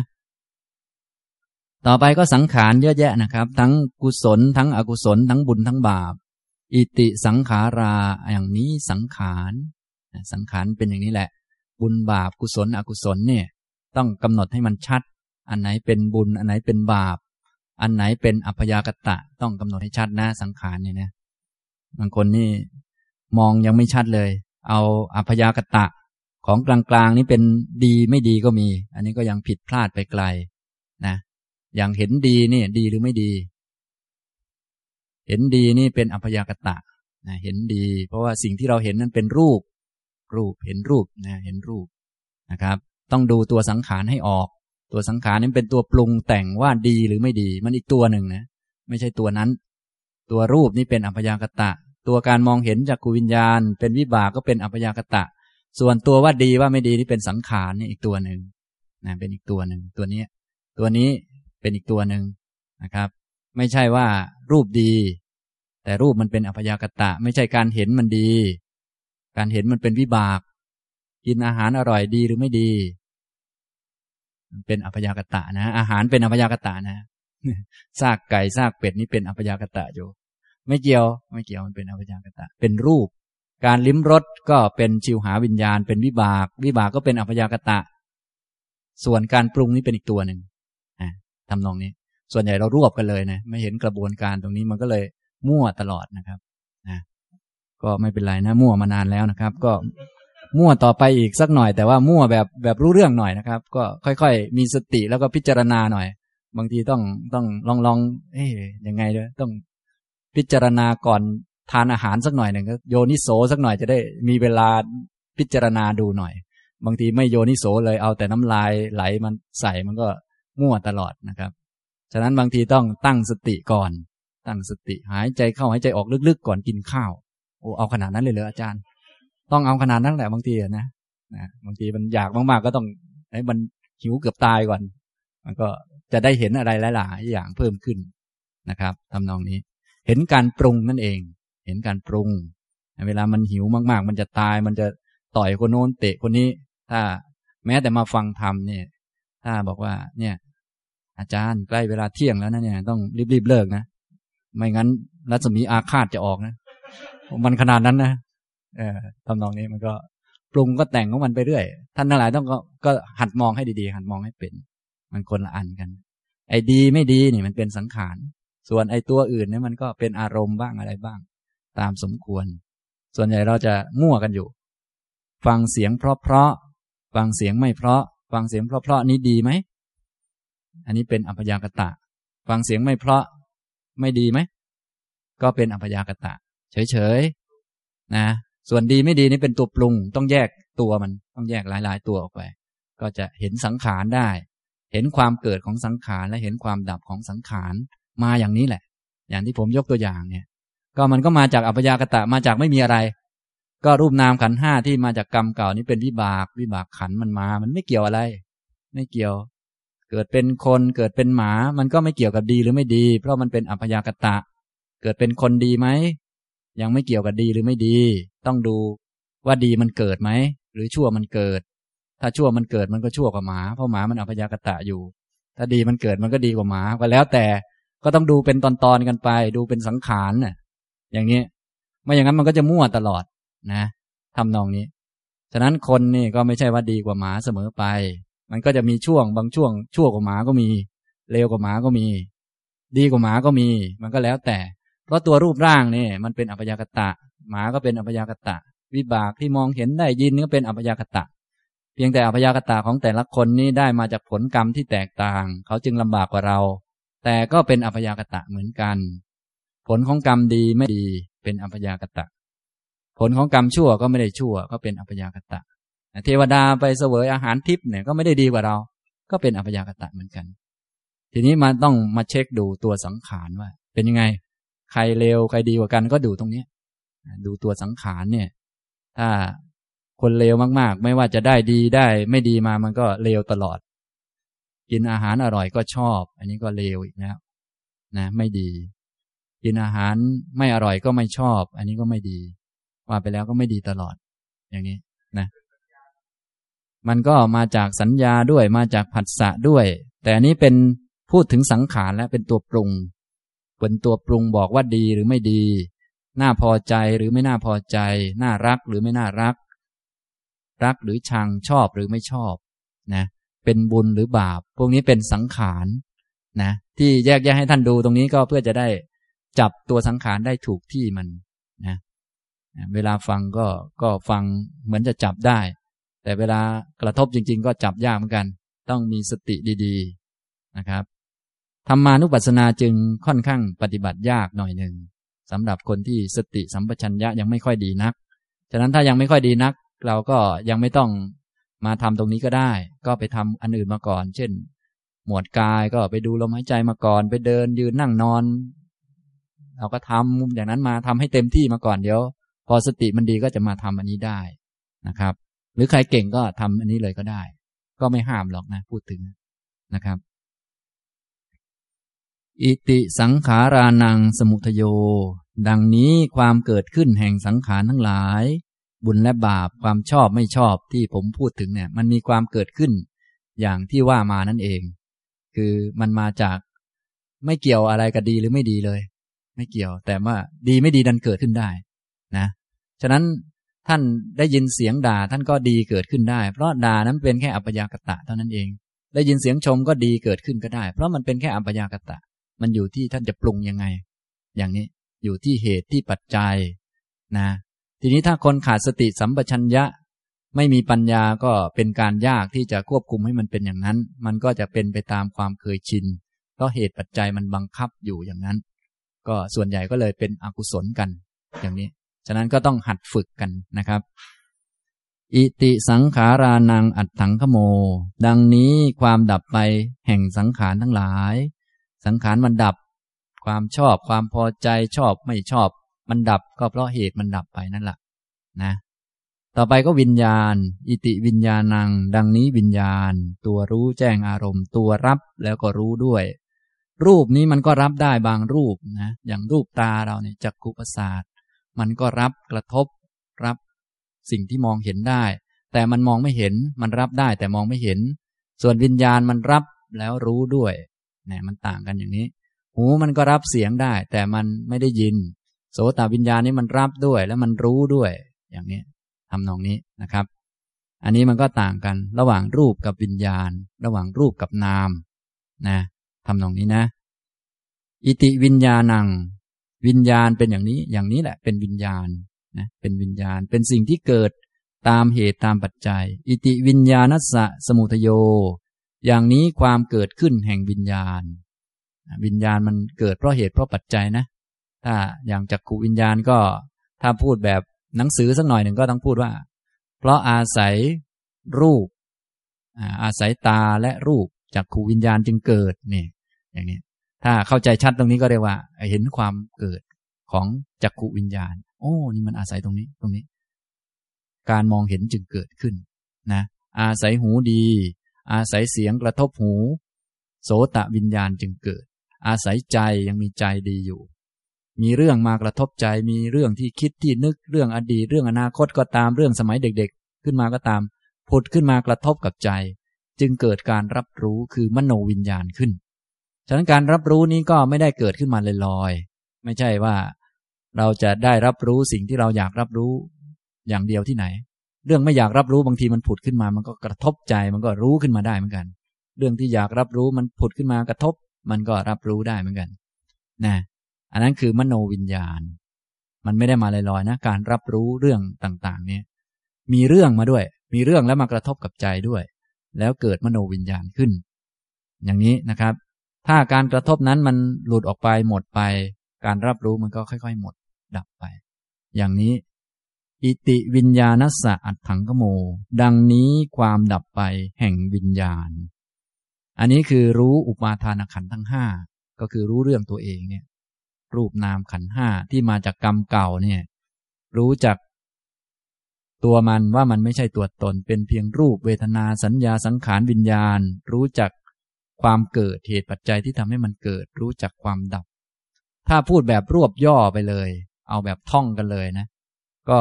ต่อไปก็สังขารเยอะแยะนะครับ ทั้งกุศล ทั้งอกุศล ทั้งบุญทั้งบาป อิติสังขาราอย่างนี้สังขารสังขารเป็นอย่างนี้แหละ บุญบาปกุศลอกุศลเนี่ย ต้องกำหนดให้มันชัด อันไหนเป็นบุญ อันไหนเป็นบาป อันไหนเป็นอัพยากตะ ต้องกำหนดให้ชัดนะ สังขารเนี่ยนะบางคนนี่มองยังไม่ชัดเลย เอาอัพยากตะของกลางๆนี้เป็นดีไม่ดีก็มี อันนี้ก็ยังผิดพลาดไปไกลนะ อย่างเห็นดีนี่ดีหรือไม่ดี เห็นดีนี่เป็นอัพยากตะนะเห็นดี เพราะว่าสิ่งที่เราเห็นนั้นเป็นรูป รูปเห็นรูปนะเห็นรูปนะครับ ต้องดูตัวสังขารให้ออก ตัวสังขารนี้เป็นตัวปรุงแต่งว่าดีหรือไม่ดี มันอีกตัวหนึ่งนะไม่ใช่ตัวนั้น ตัวรูปนี่เป็นอัพยากตะ ตัวการมองเห็นจากกุวิญญาณ เป็นวิบากก็เป็นอัพยากตะ ส่วนตัวว่าดีว่าไม่ดีนี่เป็นสังขารนี่อีกตัวหนึ่งนะเป็นอีกตัวหนึ่งตัวนี้ ตัวนี้ เป็นอีกตัวหนึ่งนะครับ ไม่ใช่ว่ารูปดี แต่รูปมันเป็นอัพยากตะ ไม่ใช่การเห็นมันดี การเห็นมันเป็นวิบาก กินอาหารอร่อยดีหรือไม่ดี มันเป็นอัพยากตะนะ อาหารเป็นอัพยากตะนะซากไก่ซากเป็ดนี่เป็นอัพยากตะอยู่ ไม่เกี่ยว ไม่เกี่ยวมันเป็นอัพยากตะ เป็นรูป การลิ้มรสก็เป็นชิวหาวิญญาณ เป็นวิบาก วิบากก็เป็นอัพยากตะ ส่วนการปรุงนี้เป็นอีกตัวหนึ่ง ทำนองนี้ ส่วนใหญ่เรารวบกันเลยนะไม่เห็นกระบวนการตรงนี้มันก็เลยมั่วตลอดนะครับนะก็ไม่เป็นไรนะมั่วมานานแล้วนะครับ ก็มั่วต่อไปอีกสักหน่อย แต่ว่ามั่วแบบแบบรู้เรื่องหน่อยนะครับ ก็ค่อยๆ มีสติแล้วก็พิจารณาหน่อย บางทีต้องต้องลองลองเอ๊ยยังไงเลยต้องพิจารณาก่อนทานอาหารสักหน่อยหนึ่งก็โยนิโสสักหน่อยจะได้มีเวลาพิจารณาดูหน่อย บางทีไม่โยนิโสเลยเอาแต่น้ำลายไหลมันใส่มันก็ มั่วตลอดนะครับ ฉะนั้นบางทีต้องตั้งสติก่อน ตั้งสติหายใจเข้าหายใจออกลึกๆ ก่อนกินข้าวโอ้เอาขนาดนั้นเลยเหรออาจารย์ ต้องเอาขนาดนั้นแหละบางทีนะนะบางทีมันอยากมากๆก็ต้องให้มันหิวเกือบตายก่อน มันก็จะได้เห็นอะไรหลายๆอย่างเพิ่มขึ้นนะครับทำนองนี้ เห็นการปรุงนั่นเอง เห็นการปรุง เวลามันหิวมากๆ มันจะตายมันจะต่อยคนโน้นเตะคนนี้ ถ้า แม้แต่มาฟังธรรมเนี่ย ถ้าบอกว่า เนี่ย อาจารย์ใกล้เวลาเที่ยงแล้วนะเนี่ย ต้องรีบๆเลิกนะไม่งั้นรัศมีอาฆาตจะออกนะมันขนาดนั้นนะเออทำนองนี้มันก็ปรุงก็แต่งของมันไปเรื่อย ท่านทั้งหลายต้องก็ก็หัดมองให้ดีๆหัดมองให้เป็น มันคนละอันกัน ไอ้ดีไม่ดีนี่มันเป็นสังขาร ส่วนไอ้ตัวอื่นเนี่ยมันก็เป็นอารมณ์บ้างอะไรบ้าง ตามสมควร ส่วนใหญ่เราจะมั่วกันอยู่ ฟังเสียงเพราะเพราะฟังเสียงไม่เพราะ ฟังเสียงเพราะเพราะนี้ดีไหม อันนี้เป็นอัพยากตะ ฟังเสียงไม่เพราะไม่ดีไหม ก็เป็นอัพยากตะ เฉยๆนะ ส่วนดีไม่ดีนี่เป็นตัวปรุง ต้องแยกตัวมัน ต้องแยกหลาย ๆ ตัวออกไป ก็จะเห็นสังขารได้ เห็นความเกิดของสังขารและเห็นความดับของสังขารมาอย่างนี้แหละ อย่างที่ผมยกตัวอย่างเนี่ย ก็มันก็มาจากอัพยากตะมาจากไม่มีอะไร ก็รูปนามขันห้าที่มาจากกรรมเก่านี้เป็นวิบาก วิบากขันมันมา มันไม่เกี่ยวอะไร ไม่เกี่ยว เกิดเป็นคนเกิดเป็นหมา มันก็ไม่เกี่ยวกับดีหรือไม่ดี เพราะมันเป็นอัพยากตะ เกิดเป็นคนดีไหมยังไม่เกี่ยวกับดีหรือไม่ดี ต้องดูว่าดีมันเกิดไหมหรือชั่วมันเกิด ถ้าชั่วมันเกิดมันก็ชั่วกว่าหมา เพราะหมามันอัพยากตะอยู่ ถ้าดีมันเกิดมันก็ดีกว่าหมาก็แล้วแต่ก็ต้องดูเป็นตอนๆกันไป ดูเป็นสังขารน่ะอย่างนี้ไม่อย่างนั้นมันก็จะมั่วตลอด นะทำนองนี้ ฉะนั้นคนนี่ก็ไม่ใช่ว่าดีกว่าหมาเสมอไป มันก็จะมีช่วงบางช่วง ชั่วกว่าหมาก็มี เลวกว่าหมาก็มี ดีกว่าหมาก็มี มันก็แล้วแต่ เพราะตัวรูปร่างนี่มันเป็นอัพยากตะ หมาก็เป็นอัพยากตะ วิบากที่มองเห็นได้ยินก็เป็นอัพยากตะ เพียงแต่อัพยากตะของแต่ละคนนี้ได้มาจากผลกรรมที่แตกต่าง เขาจึงลำบากกว่าเรา แต่ก็เป็นอัพยากตะเหมือนกัน ผลของกรรมดีไม่ดีเป็นอัพยากตะ ผลของกรรมชั่วก็ไม่ได้ชั่ว ก็เป็นอัพยากตะ เทวดาไปเสวยอาหารทิพย์เนี่ยก็ไม่ได้ดีกว่าเรา ก็เป็นอัพยากตะเหมือนกัน ทีนี้มันต้องมาเช็คดูตัวสังขารว่า เป็นยังไง ใครเลวใครดีกว่ากันก็ดูตรงนี้ดูตัวสังขารเนี่ย ถ้าคนเลวมากๆ ไม่ว่าจะได้ดีได้ไม่ดีมามันก็เลวตลอด กินอาหารอร่อยก็ชอบ อันนี้ก็เลวอีกแล้วนะ ไม่ดี กินอาหารไม่อร่อยก็ไม่ชอบ อันนี้ก็ไม่ดี ว่าไปแล้วก็ไม่ดีตลอด อย่างนี้นะมันก็มาจากสัญญาด้วยมาจากผัสสะด้วย แต่อันนี้เป็นพูดถึงสังขารและเป็นตัวปรุงเป็นตัวปรุงบอกว่าดีหรือไม่ดี น่าพอใจหรือไม่น่าพอใจ น่ารักหรือไม่น่ารัก รักหรือชังชอบหรือไม่ชอบนะเป็นบุญหรือบาป พวกนี้เป็นสังขารนะที่แยกแยะให้ท่านดูตรงนี้ก็เพื่อจะได้จับตัวสังขารได้ถูกที่มัน เวลาฟังก็ก็ฟังเหมือนจะจับได้ แต่เวลากระทบจริง ๆ ก็จับยากเหมือนกัน ต้องมีสติดีๆนะครับธรรมานุปัสสนาจึงค่อนข้างปฏิบัติยากหน่อยหนึ่งสำหรับคนที่สติสัมปชัญญะยังไม่ค่อยดีนัก ฉะนั้นถ้ายังไม่ค่อยดีนัก เราก็ยังไม่ต้องมาทำตรงนี้ก็ได้ ก็ไปทำอันอื่นมาก่อน เช่น หมวดกายก็ไปดูลมหายใจมาก่อน ไปเดินยืนนั่งนอน เราก็ทำอย่างนั้นมาทำให้เต็มที่มาก่อนเดี๋ยว อสติมันดีก็จะมาทำอันนี้ได้นะครับ หรือใครเก่งก็ทำอันนี้เลยก็ได้ ก็ไม่ห้ามหรอกนะ พูดถึงนะครับ อิติสังขารานังสมุทโย ดังนี้ความเกิดขึ้นแห่งสังขารทั้งหลาย บุญและบาปความชอบไม่ชอบที่ผมพูดถึงเนี่ย มันมีความเกิดขึ้น อย่างที่ว่ามานั่นเอง คือมันมาจากไม่เกี่ยวอะไรกับดีหรือไม่ดีเลย ไม่เกี่ยว แต่ว่าดีไม่ดีดันเกิดขึ้นได้ นะ ฉะนั้นท่านได้ยินเสียงด่าท่านก็ดีเกิดขึ้นได้ เพราะด่านั้นเป็นแค่อัปยากตะเท่านั้นเอง ได้ยินเสียงชมก็ดีเกิดขึ้นก็ได้ เพราะมันเป็นแค่อัปยากตะ มันอยู่ที่ท่านจะปรุงยังไง อย่างนี้อยู่ที่เหตุที่ปัจจัยนะ ทีนี้ถ้าคนขาดสติสัมปชัญญะ ไม่มีปัญญาก็เป็นการยากที่จะควบคุมให้มันเป็นอย่างนั้น มันก็จะเป็นไปตามความเคยชิน เพราะเหตุปัจจัยมันบังคับอยู่อย่างนั้น ก็ส่วนใหญ่ก็เลยเป็นอกุศลกันอย่างนี้ ฉะนั้นก็ต้องหัดฝึกกันนะครับ อิติสังขารานังอัตถังขโม ดังนี้ความดับไปแห่งสังขารทั้งหลาย สังขารมันดับ ความชอบความพอใจชอบไม่ชอบ มันดับก็เพราะเหตุมันดับไปนั่นแหละนะ ต่อไปก็วิญญาณ อิติวิญญาณัง ดังนี้วิญญาณ ตัวรู้แจ้งอารมณ์ ตัวรับแล้วก็รู้ด้วยรูปนี้มันก็รับได้บางรูปนะ อย่างรูปตาเราเนี่ยจักขุประสาท มันก็รับกระทบ รับสิ่งที่มองเห็นได้ แต่มันมองไม่เห็น มันรับได้แต่มองไม่เห็น ส่วนวิญญาณมันรับแล้วรู้ด้วยเนี่ยมันต่างกันอย่างนี้ หูมันก็รับเสียงได้ แต่มันไม่ได้ยิน โสตวิญญาณนี้มันรับด้วย แล้วมันรู้ด้วย อย่างนี้ทำนองนี้นะครับ อันนี้มันก็ต่างกันระหว่างรูปกับวิญญาณ ระหว่างรูปกับนาม นะทำนองนี้นะ อิติวิญญาณัง วิญญาณเป็นอย่างนี้ อย่างนี้แหละเป็นวิญญาณนะเป็นวิญญาณเป็นสิ่งที่เกิดตามเหตุตามปัจจัย อิติวิญญาณัสสะสมุทโย อย่างนี้ความเกิดขึ้นแห่งวิญญาณ วิญญาณมันเกิดเพราะเหตุเพราะปัจจัยนะ ถ้าอย่างจักขุวิญญาณก็ถ้าพูดแบบหนังสือสักหน่อยหนึ่งก็ต้องพูดว่า เพราะอาศัยรูปอาศัยตาและรูปจักขูวิญญาณจึงเกิดนี่อย่างนี้ ถ้าเข้าใจชัดตรงนี้ก็เรียกว่า เห็นความเกิดของจักขูวิญญาณ โอ้ นี่มันอาศัยตรงนี้ตรงนี้ การมองเห็นจึงเกิดขึ้นนะ อาศัยหูดี อาศัยเสียงกระทบหู โสตะวิญญาณจึงเกิด อาศัยใจยังมีใจดีอยู่ มีเรื่องมากระทบใจ มีเรื่องที่คิดที่นึกเรื่องอดีตเรื่องอนาคตก็ตามเรื่องสมัยเด็กๆ ขึ้นมาก็ตามผุดขึ้นมากระทบกับใจ จึงเกิดการรับรู้คือมโนวิญญาณขึ้น ฉะนั้นการรับรู้นี้ก็ไม่ได้เกิดขึ้นมาลอยๆไม่ใช่ว่าเราจะได้รับรู้สิ่งที่เราอยากรับรู้อย่างเดียวที่ไหน เรื่องไม่อยากรับรู้บางทีมันผุดขึ้นมา มันก็กระทบใจมันก็รู้ขึ้นมาได้เหมือนกัน เรื่องที่อยากรับรู้มันผุดขึ้นมากระทบ มันก็รับรู้ได้เหมือนกันนะอันนั้นคือมโนวิญญาณ มันไม่ได้มาลอยๆนะ การรับรู้เรื่องต่างๆ เนี่ยมีเรื่องมาด้วย มีเรื่องแล้วมากระทบกับใจด้วย แล้วเกิดมโนวิญญาณขึ้น อย่างนี้นะครับ ถ้าการกระทบนั้นมันหลุดออกไปหมดไป การรับรู้มันก็ค่อย ๆ หมด ดับไป อย่างนี้ อิติวิญญาณสะอัตถังกโม ดังนี้ความดับไปแห่งวิญญาณ อันนี้คือรู้อุปาทานขันทั้งห้าก็คือรู้เรื่องตัวเองเนี่ย รูปนามขันห้าที่มาจากกรรมเก่าเนี่ย รู้จักตัวมันว่ามันไม่ใช่ตัวตนเป็นเพียงรูปเวทนาสัญญาสังขารวิญญาณ รู้จัก ความเกิดเหตุปัจจัยที่ทำให้มันเกิดรู้จักความดับ ถ้าพูดแบบรวบย่อไปเลย เอาแบบท่องกันเลยนะ ก็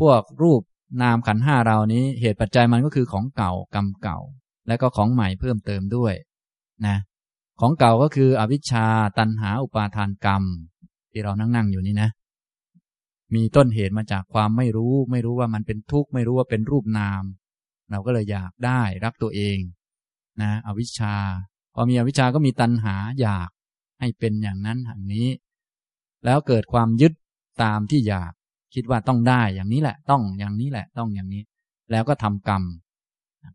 พวกรูปนามขันห้าเรานี้ เหตุปัจจัยมันก็คือของเก่ากรรมเก่า และก็ของใหม่เพิ่มเติมด้วยนะของเก่าก็คืออวิชชาตันหาอุปาทานกรรม ที่เรานั่งนั่งอยู่นี่นะ มีต้นเหตุมาจากความไม่รู้ ไม่รู้ว่ามันเป็นทุกข์ไม่รู้ว่าเป็นรูปนาม เราก็เลยอยากได้รักตัวเอง นะอวิชชา พอมีอวิชชาก็มีตันหาอยากให้เป็นอย่างนั้นอย่างนี้ แล้วเกิดความยึดตามที่อยากคิดว่าต้องได้อย่างนี้แหละ ต้องอย่างนี้แหละ ต้องอย่างนี้ แล้วก็ทำกรรม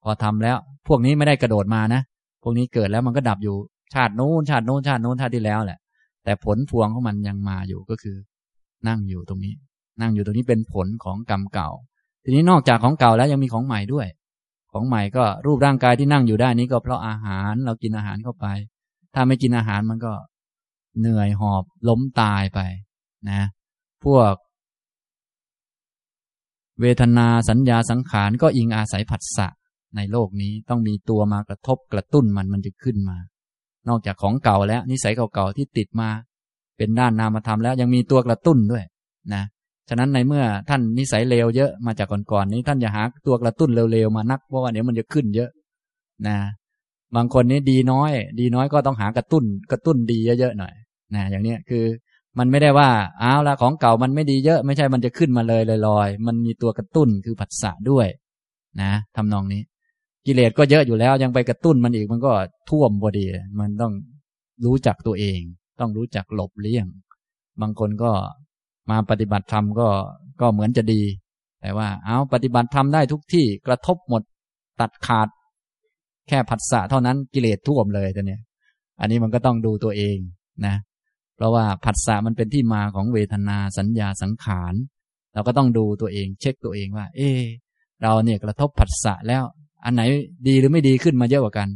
พอทำแล้ว พวกนี้ไม่ได้กระโดดมานะ พวกนี้เกิดแล้วมันก็ดับอยู่ชาติโน้นชาติโน้นชาติโน้นชาติที่แล้วแหละ แต่ผลพวงของมันยังมาอยู่ก็คือ นั่งอยู่ตรงนี้ นั่งอยู่ตรงนี้เป็นผลของกรรมเก่า ทีนี้นอกจากของเก่าแล้วยังมีของใหม่ด้วย ของใหม่ก็รูปร่างกายที่นั่งอยู่ได้นี้ก็เพราะอาหารเรากินอาหารเข้าไป ถ้าไม่กินอาหารมันก็เหนื่อยหอบล้มตายไปนะ พวก เวทนาสัญญาสังขารก็อิงอาศัยผัสสะในโลกนี้ต้องมีตัวมากระทบกระตุ้นมันมันจะขึ้นมา นอกจากของเก่าแล้วนิสัยเก่าๆที่ติดมา เป็นด้านนามธรรมแล้วยังมีตัวกระตุ้นด้วยนะ ฉะนั้นในเมื่อท่านนิสัยเลวเยอะมาจากก่อนๆนี้ท่านอย่าหาตัวกระตุ้นเร็วๆมานักเพราะว่าเดี๋ยวมันจะขึ้นเยอะนะบางคนนี้ดีน้อย ดีน้อยก็ต้องหากระตุ้นกระตุ้นดีเยอะๆหน่อยนะอย่างนี้คือมันไม่ได้ว่าอ้าวละของเก่ามันไม่ดีเยอะ ไม่ใช่มันจะขึ้นมาเลยลอยๆมันมีตัวกระตุ้นคือผัสสะด้วย นะทำนองนี้ กิเลสก็เยอะอยู่แล้วยังไปกระตุ้นมันอีกมันก็ท่วมพอดี มันต้องรู้จักตัวเอง ต้องรู้จักหลบเลี่ยง บางคนก็ มาปฏิบัติธรรมก็ก็เหมือนจะดี แต่ว่าเอาปฏิบัติธรรมได้ทุกที่กระทบหมดตัดขาด แค่ผัสสะเท่านั้นกิเลสท่วมเลยแต่เนี้ยอันนี้มันก็ต้องดูตัวเองนะ เพราะว่าผัสสะมันเป็นที่มาของเวทนาสัญญาสังขารเราก็ต้องดูตัวเอง เช็คตัวเองว่า เออเราเนี่ยกระทบผัสสะแล้ว อันไหนดีหรือไม่ดีขึ้นมาเยอะกว่ากัน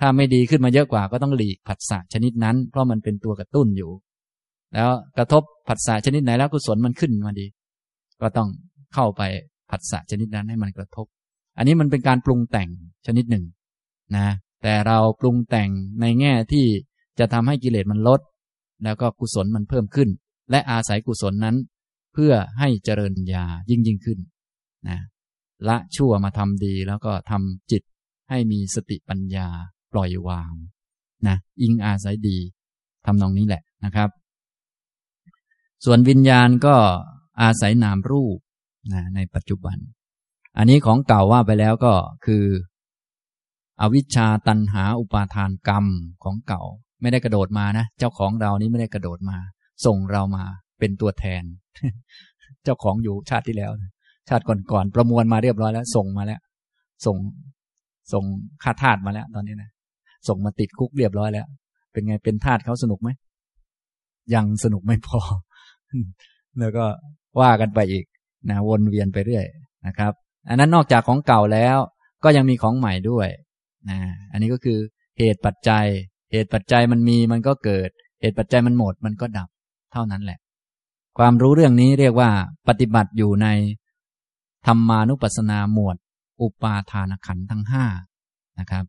ถ้าไม่ดีขึ้นมาเยอะกว่า ก็ต้องหลีกผัสสะชนิดนั้น เพราะมันเป็นตัวกระตุ้นอยู่ แล้วกระทบผัสสะชนิดไหนแล้วกุศลมันขึ้นมาดี ก็ต้องเข้าไปผัสสะชนิดนั้นให้มันกระทบ อันนี้มันเป็นการปรุงแต่งชนิดหนึ่งนะแต่เราปรุงแต่งในแง่ที่จะทำให้กิเลสมันลด แล้วก็กุศลมันเพิ่มขึ้น และอาศัยกุศลนั้น เพื่อให้เจริญญายิ่งยิ่งขึ้นนะละชั่วมาทำดีแล้วก็ทำจิตให้มีสติปัญญาปล่อยวางนะอิงอาศัยดีทำนองนี้แหละนะครับ ส่วนวิญญาณก็อาศัยนามรูปนะในปัจจุบัน อันนี้ของเก่าว่าไปแล้วก็คือ อวิชชาตันหาอุปาทานกรรมของเก่า ไม่ได้กระโดดมานะ เจ้าของเรานี้ไม่ได้กระโดดมา ส่งเรามาเป็นตัวแทน เจ้าของอยู่ชาติที่แล้ว ชาติก่อนๆประมวลมาเรียบร้อยแล้ว ส่งมาแล้ว ส่งส่งค่าทาสมาแล้ว ตอนนี้นะส่งมาติดคุกเรียบร้อยแล้ว เป็นไงเป็นทาสเขาสนุกไหมยังสนุกไม่พอ แล้วก็ว่ากันไปอีกนะวนเวียนไปเรื่อยนะครับ อันนั้นนอกจากของเก่าแล้ว ก็ยังมีของใหม่ด้วยนะอันนี้ก็คือเหตุปัจจัย เหตุปัจจัยมันมีมันก็เกิด เหตุปัจจัยมันหมด มันก็ดับเท่านั้นแหละ ความรู้เรื่องนี้เรียกว่า ปฏิบัติอยู่ในธรรมานุปัสสนาหมวด อุปาทานขันธ์ทั้งห้านะครับ